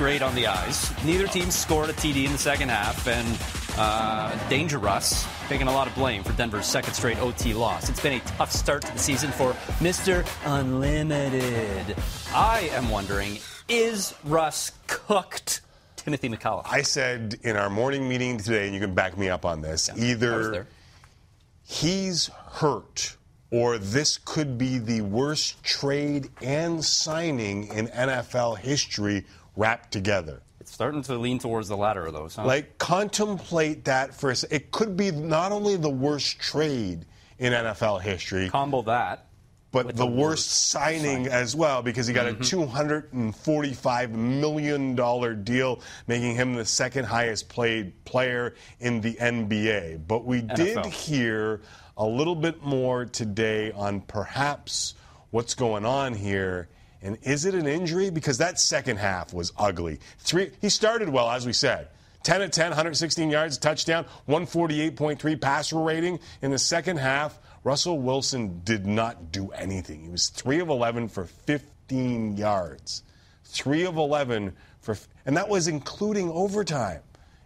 great on the eyes. Neither team scored a TD in the second half, and uh, Danger Russ taking a lot of blame for Denver's second straight OT loss. It's been a tough start to the season for Mr. Unlimited. I am wondering, is Russ cooked Timothy Micallef. I said in our morning meeting today, and you can back me up on this, was either he's hurt or this could be the worst trade and signing in NFL history wrapped together. It's starting to lean towards the latter of those, huh? Like, contemplate that for a se- It could be not only the worst trade in NFL history, Combo that. but the, worst worst signing as well because he got a mm-hmm. $245 million deal, making him the second highest paid player in the NBA. But we did hear a little bit more today on perhaps what's going on here. And is it an injury? Because that second half was ugly. Three, he started well, as we said. 10 of 10, 116 yards, touchdown, 148.3 passer rating. In the second half, Russell Wilson did not do anything. He was 3 of 11 for 15 yards. 3 of 11 for, and that was including overtime.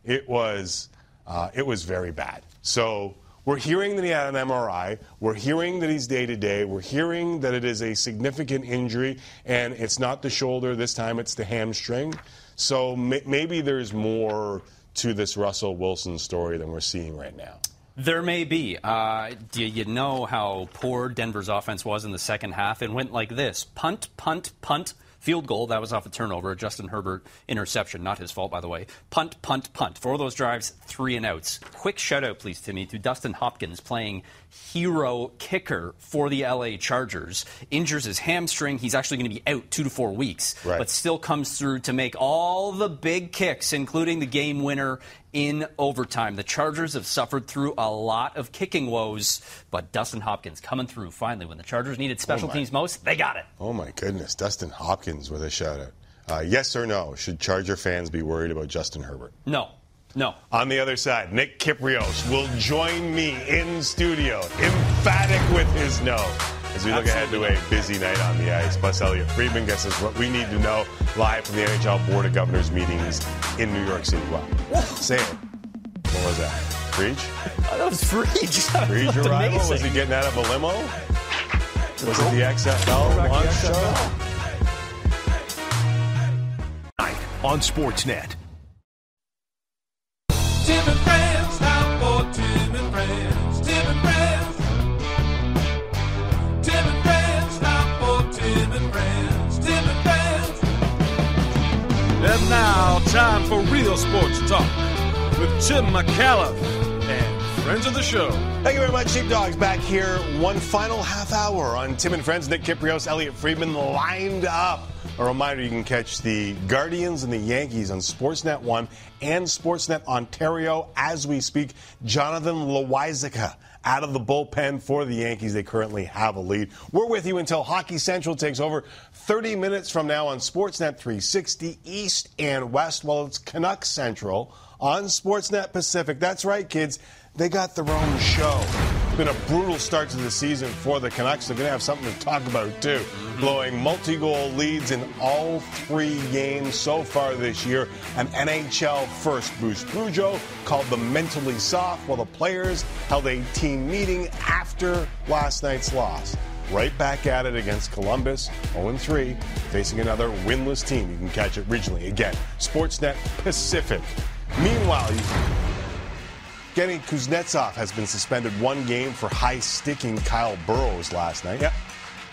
It was, uh, it was very bad. So we're hearing that he had an MRI. We're hearing that he's day to day. We're hearing that it is a significant injury, and it's not the shoulder this time; it's the hamstring. So may- maybe there's more to this Russell Wilson story than we're seeing right now. There may be. Uh, do you know how poor Denver's offense was in the second half? It went like this punt, punt, punt, field goal. That was off a turnover. Justin Herbert interception. Not his fault, by the way. Punt, punt, punt. Four of those drives, three and outs. Quick shout out, please, Timmy, to Dustin Hopkins playing hero kicker for the LA Chargers. Injures his hamstring. He's actually going to be out two to four weeks, Right. but still comes through to make all the big kicks, including the game winner in overtime. The Chargers have suffered through a lot of kicking woes, but Dustin Hopkins coming through finally when the Chargers needed special my. teams most, they got it. Oh my goodness, Dustin Hopkins with a shout out. Uh, yes or no? Should Charger fans be worried about Justin Herbert? No, no. On the other side, Nick Kypreos will join me in studio, emphatic with his no, as we look ahead to a busy night on the ice. Plus, Elliotte Friedman guesses what we need to know live from the NHL Board of Governors meetings in New York City. Well, say it. What was that? Friedge? Oh, that was free. Just that Friedge looked arrival? Was he getting out of a limo? Was it the XFL launch show? Night on Sportsnet. Tim and Friends, time for Tim and Friends. Tim and Friends. Tim and Friends, time for Tim and Friends. Tim and Friends. And now, time for real sports talk with Tim Micallef and friends of the show. Thank you very much, Sheepdogs. Back here, one final half hour on Tim and Friends. Nick Kypreos, Elliotte Friedman lined up. A reminder you can catch the Guardians and the Yankees on Sportsnet 1 and Sportsnet Ontario as we speak. Jonathan Loáisiga out of the bullpen for the Yankees. They currently have a lead. We're with you until Hockey Central takes over 30 minutes from now on Sportsnet 360 East and West. Well, it's Canucks Central on Sportsnet Pacific. That's right, kids. They got their own show. It's been a brutal start to the season for the Canucks. They're going to have something to talk about, too. Mm-hmm. Blowing multi goal leads in all three games so far this year. An NHL first. Bruce Boudreau called them mentally soft, while the players held a team meeting after last night's loss. Right back at it against Columbus, 0 3, facing another winless team. You can catch it regionally. Again, Sportsnet Pacific. Meanwhile, you Evgeny Kuznetsov has been suspended one game for high sticking Kyle Burroughs last night. Yep.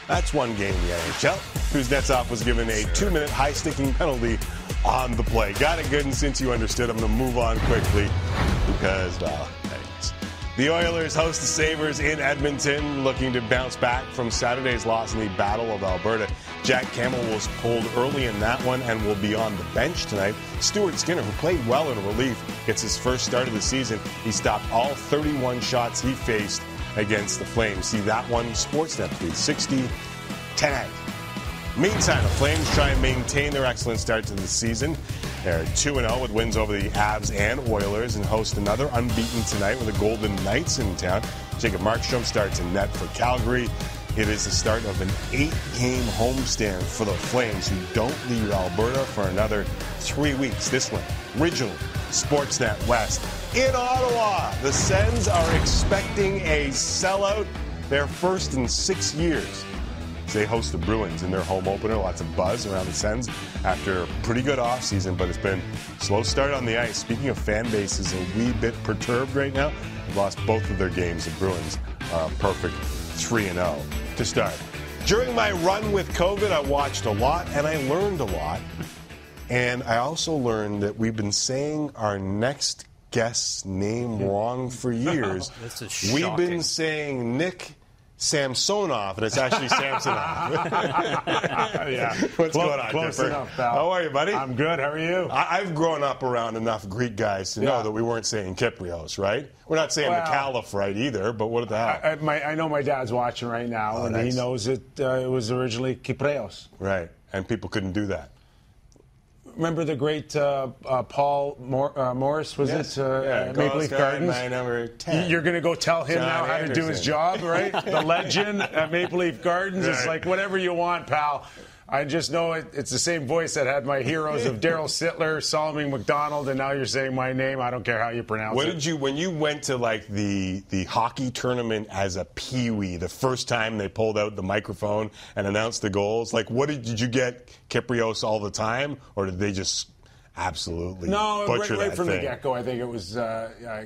That's one game in the NHL. Kuznetsov was given a two minute high sticking penalty on the play. Got it good, and since you understood, I'm going to move on quickly because, anyways. The Oilers host the Sabres in Edmonton, looking to bounce back from Saturday's loss in the Battle of Alberta. Jack Campbell was pulled early in that one and will be on the bench tonight. Stuart Skinner, who played well in relief, gets his first start of the season. He stopped all 31 shots he faced against the Flames. See that one, Sportsnet 360 tonight. Meantime, the Flames try and maintain their excellent start to the season. They're 2 0 with wins over the Avs and Oilers and host another unbeaten tonight with the Golden Knights in town. Jacob Markstrom starts in net for Calgary. It is the start of an eight game homestand for the Flames, who don't leave Alberta for another three weeks. This one, regional Sportsnet West. In Ottawa, the Sens are expecting a sellout, their first in six years. They host the Bruins in their home opener. Lots of buzz around the Sens after a pretty good offseason, but it's been slow start on the ice. Speaking of fan bases, a wee bit perturbed right now. They've lost both of their games. The Bruins a perfect 3 0 to start. During my run with COVID, I watched a lot and I learned a lot. And I also learned that we've been saying our next guest's name wrong for years. This is We've been saying Nick Samsonov, and it's actually Samsonov. yeah. What's Close- going on, Close Dipper? enough, pal. How are you, buddy? I'm good. How are you? I- I've grown up around enough Greek guys to know that we weren't saying Kyprios, right? We're not saying Well- Caliph, right either, but what the hell? I, I, my, I know my dad's watching right now, Oh, and nice. he knows it. Uh, it was originally Kyprios. right. And people couldn't do that. Remember the great uh, uh, Paul Mor- uh, Morris? Was Yes. it uh, Yeah, Maple Leaf Gardens? my number 10. You're going to go tell him John now how to do his job, right? the legend at Maple Leaf Gardens. It's like whatever you want, pal. I just know it, it's the same voice that had my heroes of Darryl Sittler, Salming McDonald, and now you're saying my name. I don't care how you pronounce What it. did you when you went to like the the hockey tournament as a peewee? The first time they pulled out the microphone and announced the goals, like what did, did you get Kiprios all the time, or did they just absolutely No, butcher right that from the thing? get go, I think it was. Uh, yeah.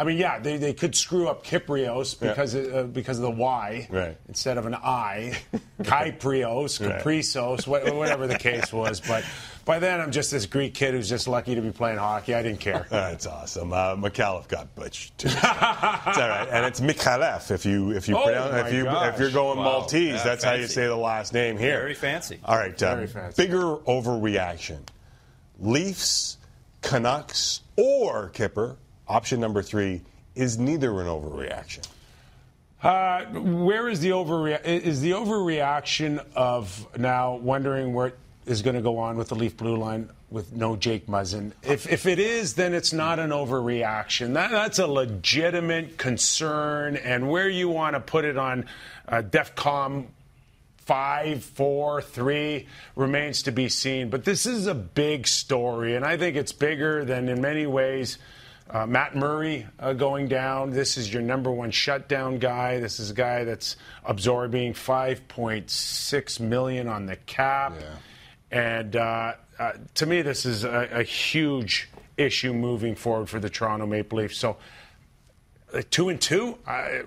I mean, yeah, they, they could screw up Kyprios Yeah. because of, uh, because of the Y Right. instead of an I, Kyprios, Right. Caprisos, wha- whatever the case was. But by then, I'm just this Greek kid who's just lucky to be playing hockey. I didn't care. That's awesome. Uh, McAuliffe got butchered too. it's all right, and it's Mikhailov if you if you oh pronounce if you gosh. if you're going Wow. Maltese, Yeah, that's how you say the last name here. Very fancy. All right, uh, Very fancy. bigger overreaction. Leafs, Canucks, or Kipper. Option number three is neither an overreaction. Uh, where is the overrea- is the overreaction of now wondering what is going to go on with the Leaf Blue line with no Jake Muzzin? If if it is, then it's not an overreaction. That, that's a legitimate concern, and where you want to put it on uh, DEFCON five, four, three remains to be seen. But this is a big story, and I think it's bigger than in many ways. Uh, Matt Murray uh, going down. This is your number one shutdown guy. This is a guy that's absorbing 5.6 million on the cap, and uh, uh, to me, this is a, a huge issue moving forward for the Toronto Maple Leafs. So uh, two and two. I,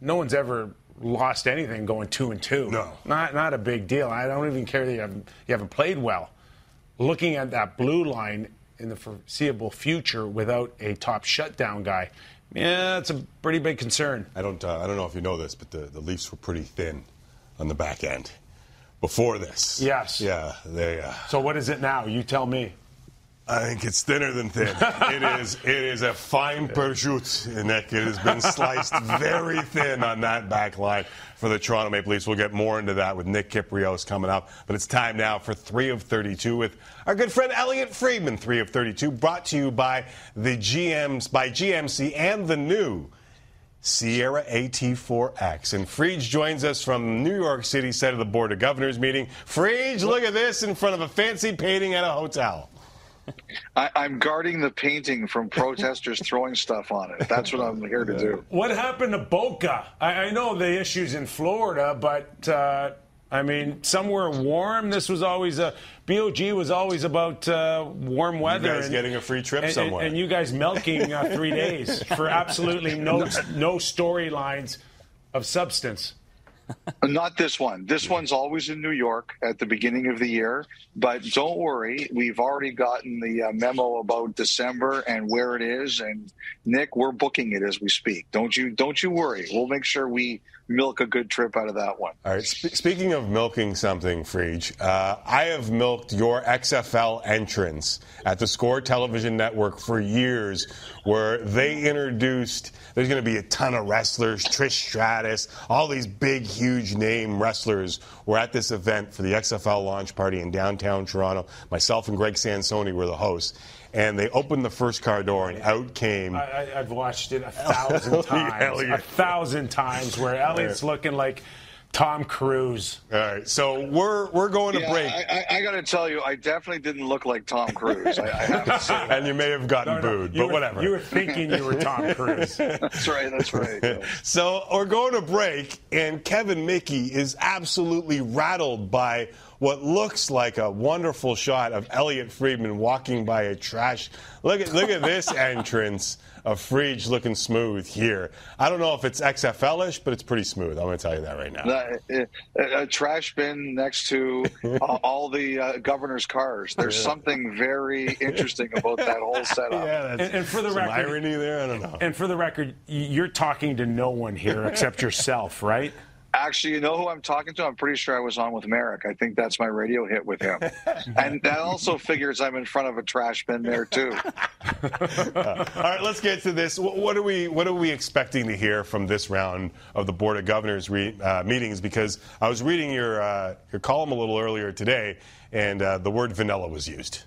no one's ever lost anything going two and two. No. not not a big deal. I don't even care that you haven't, you haven't played well. Looking at that blue line in the foreseeable future without a top shutdown guy, yeah, it's a pretty big concern. I don't uh, I don't know if you know this, but the, the Leafs were pretty thin on the back end before this. Yes. Yeah, they. Uh, So what is it now? You tell me. I think it's thinner than thin. it is. It is a fine prosciutto, Nick. It has been sliced very thin on that back line for the Toronto Maple Leafs. We'll get more into that with Nick Kypreos coming up. But it's time now for three of 32 with our good friend Elliotte Friedman. Three of 32, brought to you by the GMs, by GMC, and the new. Sierra AT4X. And Friedge joins us from New York City, side of the Board of Governors meeting. Friedge, look at this in front of a fancy painting at a hotel. I, I'm guarding the painting from protesters throwing stuff on it. That's what I'm here to do. What happened to Boca? I, I know the issues in Florida, but uh, I mean, somewhere warm. This was always a BOG was always about uh, warm weather. guys getting a free trip and, somewhere. and, and you guys milking uh, three days for absolutely no no storylines of substance. Not this one. This one's always in New York at the beginning of the year. But don't worry, we've already gotten the uh, memo about December and where it is. And Nick, we're booking it as we speak. Don't you? Don't you worry. We'll make sure we milk a good trip out of that one. All right. Sp- speaking of milking something, Friedge, uh, I have milked your XFL entrance at the Score Television Network for years, where they introduced. There's going to be a ton of wrestlers, Trish Stratus, all these big, huge name wrestlers were at this event for the XFL launch party in downtown Toronto. Myself and Greg Sansone were the hosts. And they opened the first car door, and out came I, I, I've watched it a thousand times. Elliotte. A thousand times where Elliotte's looking like Tom Cruise. All right, so we're we're going to break. I, I, I got to tell you, I definitely didn't look like Tom Cruise. I, I have to say. and you may have gotten No, no, booed, you but were- whatever. You were thinking you were Tom Cruise. That's right. That's right. so we're going to break, and Kevin Mickey is absolutely rattled by what looks like a wonderful shot of Elliotte Friedman walking by a trash. Look at look at this entrance of Friedge looking smooth here. I don't know if it's XFL-ish, but it's pretty smooth. I'm going to tell you that right now. The- a, a trash bin next to uh, all the uh, governor's cars. There's Yeah. something very interesting about that whole setup. Yeah, that's And, and for the record, irony there. I don't know. And for the record, you're talking to no one here except yourself, right? Actually, you know who I'm talking to? I'm pretty sure I was on with Merrick. I think that's my radio hit with him. and that also figures I'm in front of a trash bin there too. All right, let's get to this. What, what are we What are we expecting to hear from this round of the Board of Governors re, uh, meetings? Because I was reading your uh, your column a little earlier today, and uh, the word vanilla was used.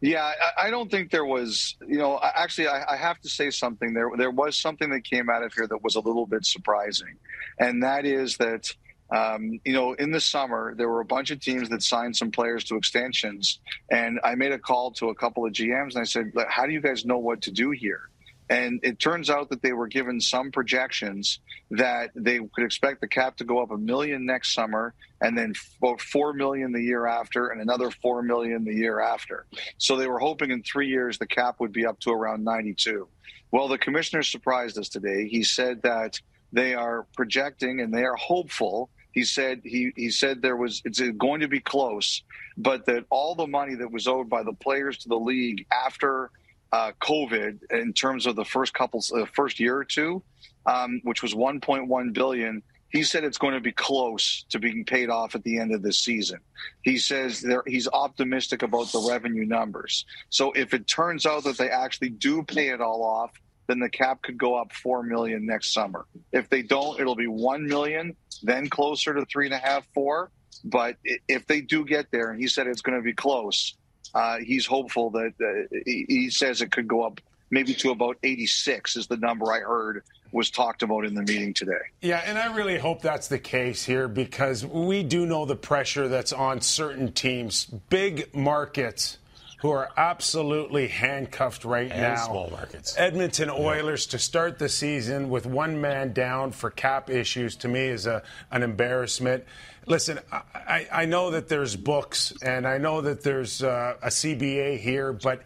Yeah, I, I don't think there was. You know, I- actually, I, I have to say something. There, there was something that came out of here that was a little bit surprising, and that is that. Um, you know, in the summer, there were a bunch of teams that signed some players to extensions, and I made a call to a couple of GMs, and I said, "How do you guys know what to do here?" And it turns out that they were given some projections that they could expect the cap to go up a million next summer, and then four million the year after, and another four million the year after. So they were hoping in three years the cap would be up to around 92. Well, the commissioner surprised us today. He said that they are projecting and they are hopeful. He said he, he said there was it's going to be close, but that all the money that was owed by the players to the league after uh, COVID, in terms of the first couple, uh, first year or two, um, which was 1.1 billion, he said it's going to be close to being paid off at the end of this season. He says he's optimistic about the revenue numbers. So if it turns out that they actually do pay it all off, then the cap could go up four million next summer. If they don't, it'll be one million, then closer to three and a half, four. But if they do get there, and he said it's going to be close, uh, he's hopeful that uh, he, he says it could go up maybe to about 86 is the number I heard was talked about in the meeting today. Yeah, and I really hope that's the case here because we do know the pressure that's on certain teams, big markets who are absolutely handcuffed right And now. small markets. Edmonton Oilers to start the season with one man down for cap issues to me is a, an embarrassment. Listen, I, I I know that there's books and I know that there's uh, a CBA here, but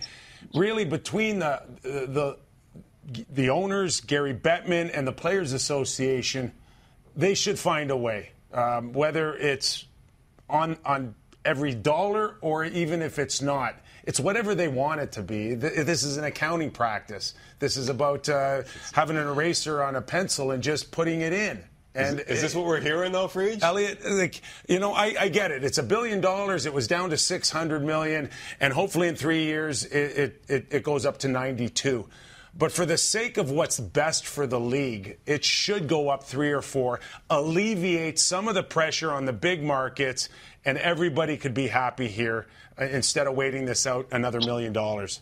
really between the the the owners, Gary Bettman, and the Players Association, they should find a way. Um, whether it's on on every dollar or even if it's not, it's whatever they want it to be. This is an accounting practice. This is about uh, having an eraser on a pencil and just putting it in. And is this what we're hearing though, Friedge? Elliotte, like, you know, I, I get it. It's a billion dollars. It was down to 600 million, and hopefully in three years it, it, it, it goes up to 92. But for the sake of what's best for the league, it should go up three or four, alleviate some of the pressure on the big markets, and everybody could be happy here uh, instead of waiting this out another million dollars.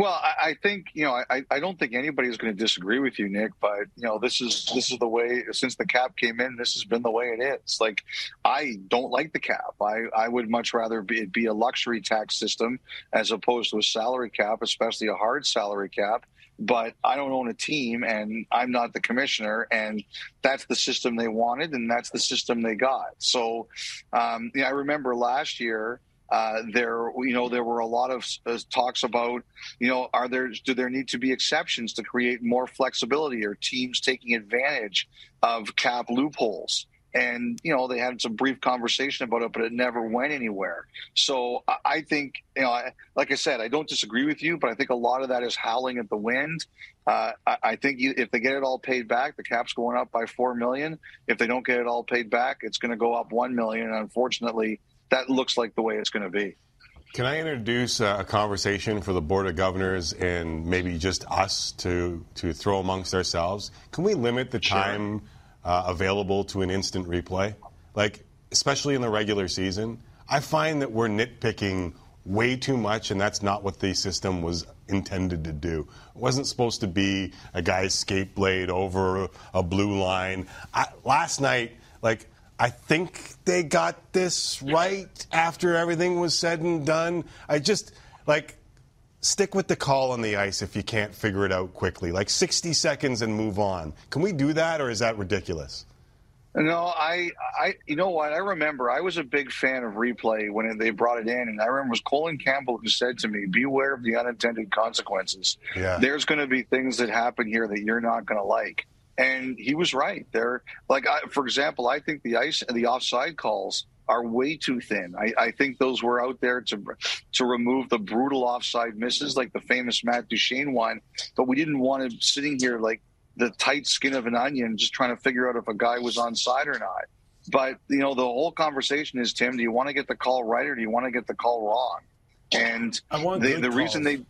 Well, I, I think you know I, I don't think anybody's going to disagree with you, Nick. But you know this is this is the way since the cap came in. This has been the way it is. Like I don't like the cap. I, I would much rather be, it be a luxury tax system as opposed to a salary cap, especially a hard salary cap. But I don't own a team, and I'm not the commissioner, and that's the system they wanted, and that's the system they got. So, um, know, I remember last year. Uh, there, you know, there were a lot of uh, talks about, you know, are there do there need to be exceptions to create more flexibility or teams taking advantage of cap loopholes? And you know, they had some brief conversation about it, but it never went anywhere. So I, think, you know, I, like I said, I don't disagree with you, but I think a lot of that is howling at the wind. Uh, I, I think you, if they get it all paid back, the cap's going up by four million. If they don't get it all paid back, it's going to go up one million. And unfortunately, that looks like the way it's going to be. Can I introduce uh, a conversation for the Board of Governors and maybe just us to, to throw amongst ourselves? Can we limit the time uh, available to an instant replay? Like, especially in the regular season, I find that we're nitpicking way too much, and that's not what the system was intended to do. It wasn't supposed to be a guy's skate blade over a blue line. I, last night, like, I think they got this right after everything was said and done. I just, like, stick with the call on the ice if you can't figure it out quickly. Like 60 seconds and move on. Can we do that, or is that ridiculous? No, I, I, you know what? I remember I was a big fan of replay when they brought it in, and I remember it was Colin Campbell who said to me, "Beware of the unintended consequences. Yeah. There's going to be things that happen here that you're not going to like." And he was right. There, like I, for example, I think the ice and the offside calls are way too thin. I, I think those were out there to to remove the brutal offside misses, like the famous Matt Duchene one. But we didn't want him sitting here like the tight skin of an onion, just trying to figure out if a guy was on side or not. But you know, the whole conversation is, Tim, do you want to get the call right or do you want to get the call wrong? And I want the, good the reason they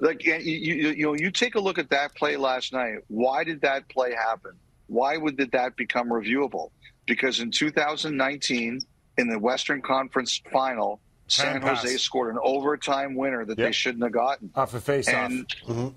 like you, you, you know you take a look at that play last night. Why did that play happen? Why would did that become reviewable? Because in 2019, in the Western Conference Final, San Jose scored an overtime winner that they shouldn't have gotten. Off a face-off. And, mm-hmm.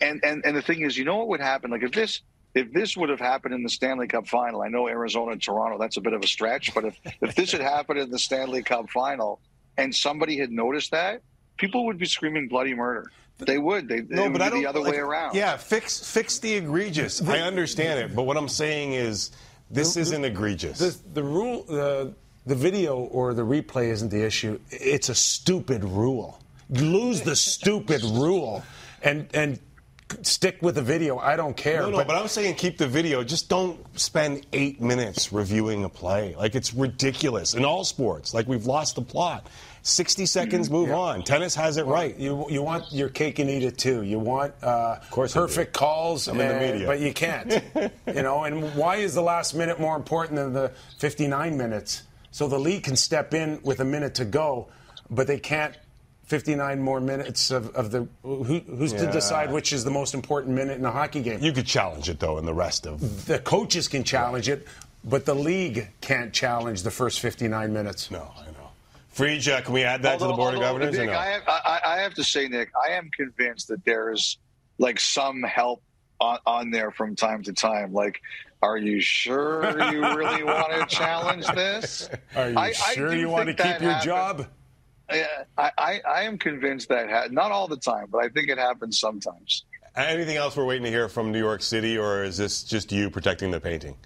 and and and the thing is, you know what would happen? Like if this if this would have happened in the Stanley Cup final, I know Arizona and Toronto, that's a bit of a stretch, but if if this had happened in the Stanley Cup final and somebody had noticed that, people would be screaming bloody murder. They would. They No, it but would I be don't. the other like, way around. Yeah, fix fix the egregious. I understand it, but what I'm saying is, this isn't egregious. the, the rule, the, the video or the replay isn't the issue. It's a stupid rule. Lose the stupid rule and and stick with the video. I don't care. No, no, but, I'm saying keep the video. Just don't spend eight minutes reviewing a play. Like it's ridiculous in all sports. Like we've lost the plot. Sixty seconds, move on. Tennis has it right. You you want your cake and eat it too. You want uh, course perfect calls, I'm in the media. but you can't. you know, and why is the last minute more important than the 59 minutes? So the league can step in with a minute to go, but they can't. 59 more minutes of, of the who, who's to decide which is the most important minute in a hockey game? You could challenge it though in the rest of. the coaches can challenge it, but the league can't challenge the first 59 minutes. No, I know. Friedge, can we add that to the Although- board of although, governors? or Nick, no? I, have, I, I have to say, Nick, I am convinced that there's like some help on, on there from time to time. Like, are you sure you really want to challenge this? Are you I- sure you want to keep your happened. job? I, I, I am convinced that ha- not all the time, but I think it happens sometimes. Anything else we're waiting to hear from New York City, or is this just you protecting the painting?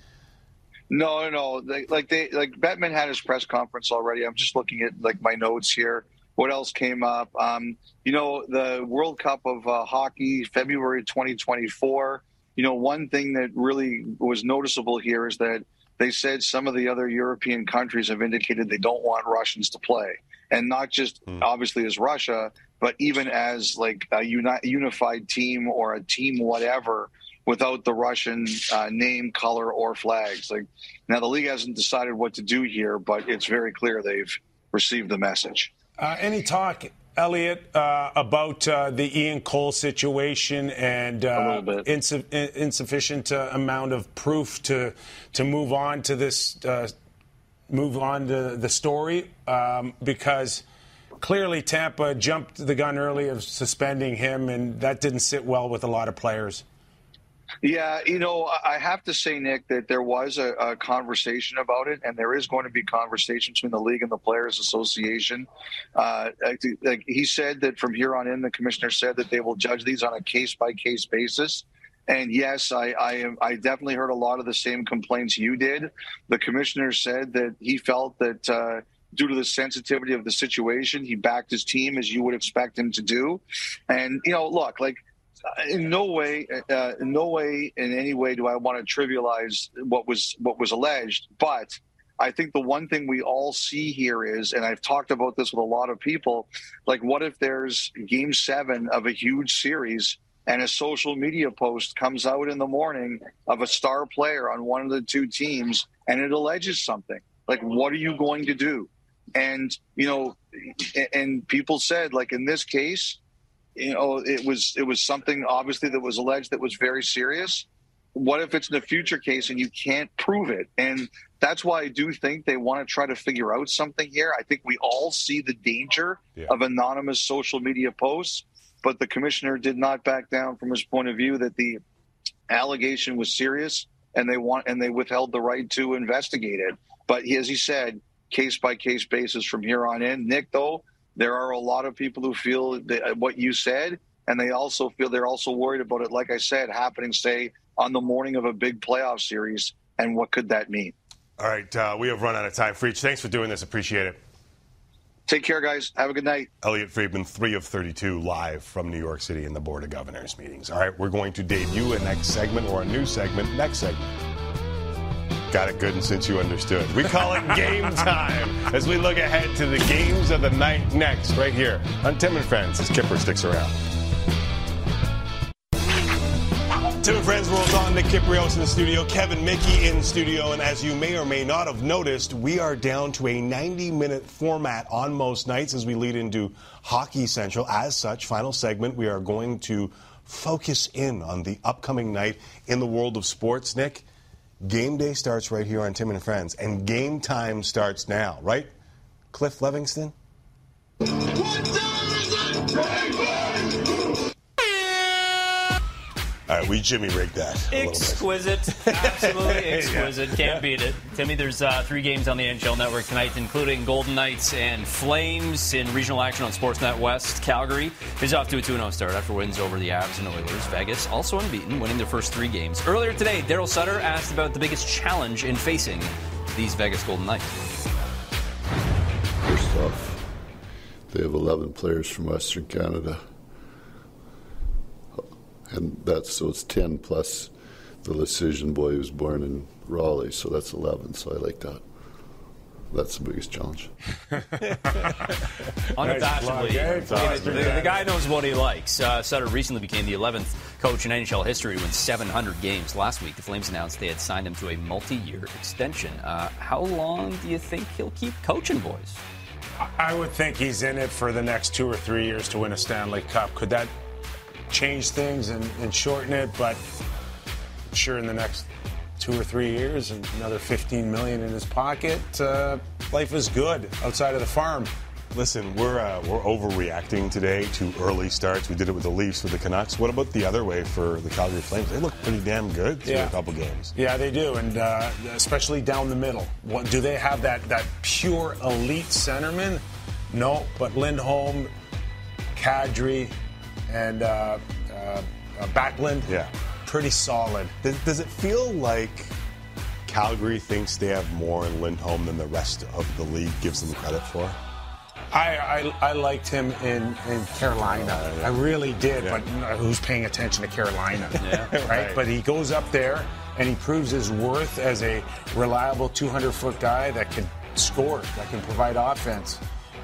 No, no, no. They, like they like Bettman had his press conference already. I'm just looking at like my notes here. What else came up? Um, you know, the World Cup of uh, Hockey, February 2024. You know, one thing that really was noticeable here is that they said some of the other European countries have indicated they don't want Russians to play, and not just obviously as Russia, but even as like a uni- unified team or a team whatever without the Russian uh, name, color, or flags. Like now, the league hasn't decided what to do here, but it's very clear they've received the message. Uh, any talk, Elliotte, uh, about uh, the Ian Cole situation and uh, insu- in- insufficient uh, amount of proof to to move on to this, uh, move on to the story? Um, because clearly Tampa jumped the gun early of suspending him, and that didn't sit well with a lot of players. Yeah, you know, I have to say, Nick, that there was a, a conversation about it, and there is going to be conversation between the league and the Players Association. Uh, like he said that from here on in, the commissioner said that they will judge these on a case by case basis. And yes, I, I am. I definitely heard a lot of the same complaints you did. The commissioner said that he felt that uh, due to the sensitivity of the situation, he backed his team as you would expect him to do. And you know, look, like in no way, uh, in no way, in any way, do I want to trivialize what was what was alleged. But I think the one thing we all see here is, and I've talked about this with a lot of people, like what if there's Game Seven of a huge series, and a social media post comes out in the morning of a star player on one of the two teams, and it alleges something. Like, what are you going to do? And you know, and people said, like in this case, you know it was it was something obviously that was alleged that was very serious what if it's in the future case and you can't prove it? And that's why I do think they want to try to figure out something here. I think we all see the danger Yeah. of anonymous social media posts, but the commissioner did not back down from his point of view that the allegation was serious and they want and they withheld the right to investigate it. But as he said, case by case basis from here on in. Nick, though, there are a lot of people who feel that, what you said, and they also feel they're also worried about it. Like I said, happening say on the morning of a big playoff series, and what could that mean? All right, uh, we have run out of time. Friedge, thanks for doing this. Appreciate it. Take care, guys. Have a good night. Elliotte Friedman, 3 of 32, live from New York City in the Board of Governors meetings. All right, we're going to debut a next segment or a new segment next segment. Got it good and since you understood. We call it game time as we look ahead to the games of the night next, right here on Tim and Friends as Kipper sticks around. Tim and Friends rolls on. Nick Kypreos in the studio, Kevin Mickey in studio, and as you may or may not have noticed, we are down to a 90-minute format on most nights as we lead into Hockey Central. As such, final segment, we are going to focus in on the upcoming night in the world of sports. Nick, game day starts right here on Tim and Friends, and game time starts now, right? Cliff Levingston. All right, we Jimmy rigged that a little bit. Exquisite. Absolutely Yeah. exquisite. Can't beat it. Timmy, there's uh, three games on the NHL Network tonight, including Golden Knights and Flames in regional action on Sportsnet West. Calgary is off to a 2 0 start after wins over the Avs and Oilers. Vegas also unbeaten, winning their first three games. Earlier today, Daryl Sutter asked about the biggest challenge in facing these Vegas Golden Knights. First off, they have 11 players from Western Canada. And that's so it's 10 plus the Decision boy who was born in Raleigh, so that's 11. So I like that. That's the biggest challenge. Unabashedly. Nice the, the- the guy knows what he likes. Uh, Sutter recently became the 11th coach in NHL history to win 700 games. Last week, the Flames announced they had signed him to a multi-year extension. Uh, how long do you think he'll keep coaching, boys? I would think he's in it for the next two or three years to win a Stanley Cup. Could that change things and, and shorten it? But I'm sure in the next two or three years and another 15 million in his pocket, uh, life is good outside of the farm. Listen, we're uh, we're overreacting today to early starts. We did it with the Leafs with the Canucks. What about the other way for the Calgary Flames? They look pretty damn good through Yeah. a couple games. Yeah, they do, and uh, especially down the middle. What, do they have that that pure elite centerman? No, but Lindholm, Kadri, and uh, uh, uh, Backlund. Yeah. pretty solid. Does, does it feel like Calgary thinks they have more in Lindholm than the rest of the league gives them credit for? I, I, I liked him in, in Carolina. I really did, Yeah. but uh, who's paying attention to Carolina? Yeah. right? Right. But he goes up there and he proves his worth as a reliable 200 foot guy that can score, that can provide offense.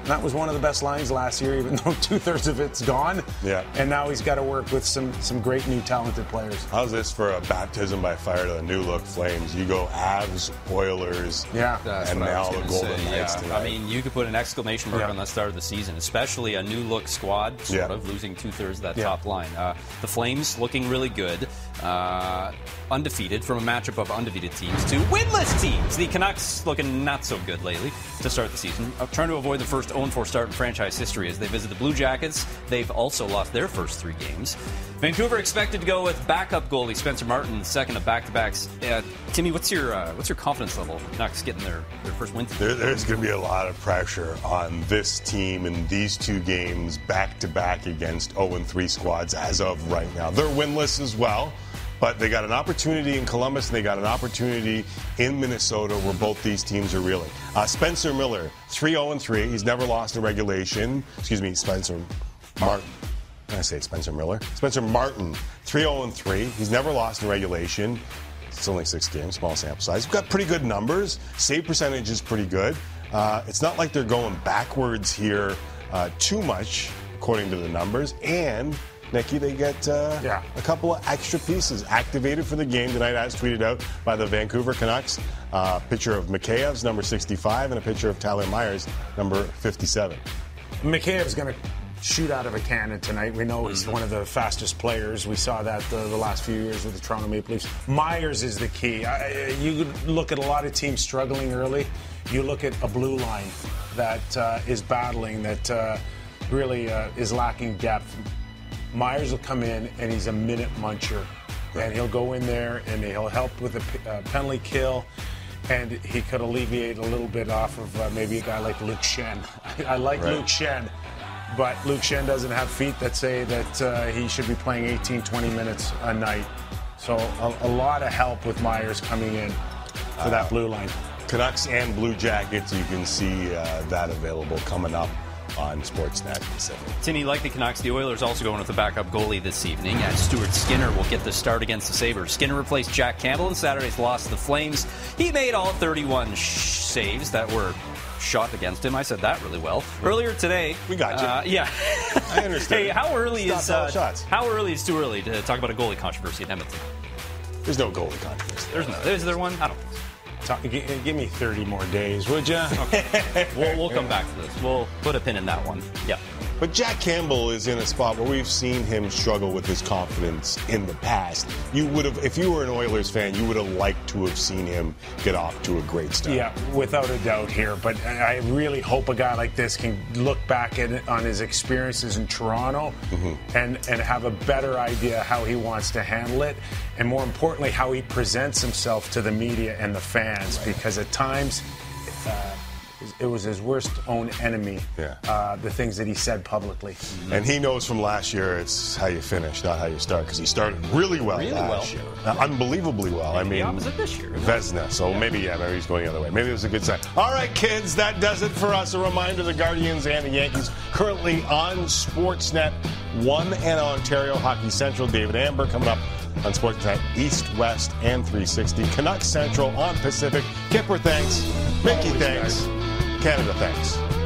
And that was one of the best lines last year, even though two thirds of it's gone. Yeah. And now he's got to work with some some great new talented players. How's this for a baptism by fire to the new look Flames? You go Avs, Oilers, Yeah. That's and I now the Golden say, Knights yeah. tonight. I mean, you could put an exclamation mark Yeah. on the start of the season, especially a new look squad, sort Yeah. of losing two thirds of that Yeah. top line. Uh, the Flames looking really good, uh, undefeated from a matchup of undefeated teams to winless teams. The Canucks looking not so good lately to start the season, uh, trying to avoid the first 0-4 start in franchise history as they visit the Blue Jackets. They've also lost their first three games. Vancouver expected to go with backup goalie Spencer Martin, second of back-to-backs. Uh, Timmy, what's your uh, what's your confidence level? Canucks getting their, their first win. There, there's going to be a lot of pressure on this team in these two games back to back against 0 3 squads as of right now. They're winless as well, but they got an opportunity in Columbus and they got an opportunity in Minnesota where both these teams are reeling. Uh, Spencer Miller, 3 0 3. He's never lost in regulation. Excuse me, Spencer Martin. I say Spencer Miller? Spencer Martin, 3 0 3. He's never lost in regulation. It's only six games, small sample size. We've got pretty good numbers. Save percentage is pretty good. Uh, it's not like they're going backwards here uh, too much, according to the numbers. And, Nikki, they get uh, Yeah. a couple of extra pieces activated for the game tonight, as tweeted out by the Vancouver Canucks. Uh, picture of Mikheyev's number 65 and a picture of Tyler Myers, number 57. Mikheyev's going to shoot out of a cannon tonight. We know he's one of the fastest players. We saw that the, the last few years with the Toronto Maple Leafs. Myers is the key. I, you look at a lot of teams struggling early. You look at a blue line that uh, is battling, that uh, really uh, is lacking depth. Myers will come in and he's a minute muncher. And he'll go in there and he'll help with a uh, penalty kill. And he could alleviate a little bit off of uh, maybe a guy like Luke Schenn. I, like Right. Luke Schenn, but Luke Schenn doesn't have feet that say that uh, he should be playing 18, 20 minutes a night. So a, a lot of help with Myers coming in for that blue line. Canucks and Blue Jackets, you can see uh, that available coming up on Sportsnet Pacific. Timmy, like the Canucks, the Oilers also going with a backup goalie this evening. As Stuart Skinner will get the start against the Sabres. Skinner replaced Jack Campbell in Saturday's loss to the Flames. He made all 31 sh- saves that were shot against him. I said that really well. Earlier today, We got you. Uh, yeah, I understand. hey, how early Stop is uh, shots. how early is too early to talk about a goalie controversy in Edmonton? There's no goalie controversy. There's no. Is there one? I don't. Think so. Talk, gi- give me 30 more days, would you? We'll, we'll come back to this. We'll put a pin in that one. Yeah. But Jack Campbell is in a spot where we've seen him struggle with his confidence in the past. You would have, if you were an Oilers fan, you would have liked to have seen him get off to a great start. Yeah, without a doubt here. But I really hope a guy like this can look back at on his experiences in Toronto and, and have a better idea how he wants to handle it. And more importantly, how he presents himself to the media and the fans. Because at times, uh, it was his worst own enemy, Yeah. uh, the things that he said publicly. And he knows from last year it's how you finish, not how you start, because he started really well Really last well. year. Uh, unbelievably well. I The mean, opposite this year. Vesna. So maybe, yeah, maybe he's going the other way. Maybe it was a good sign. All right, kids, that does it for us. A reminder the Guardians and the Yankees currently on Sportsnet 1 and Ontario Hockey Central. David Amber coming up on Sportsnet East, West, and 360. Canucks Central on Pacific. Kipper, thanks. Mickey, Always, thanks. Canada. Thanks.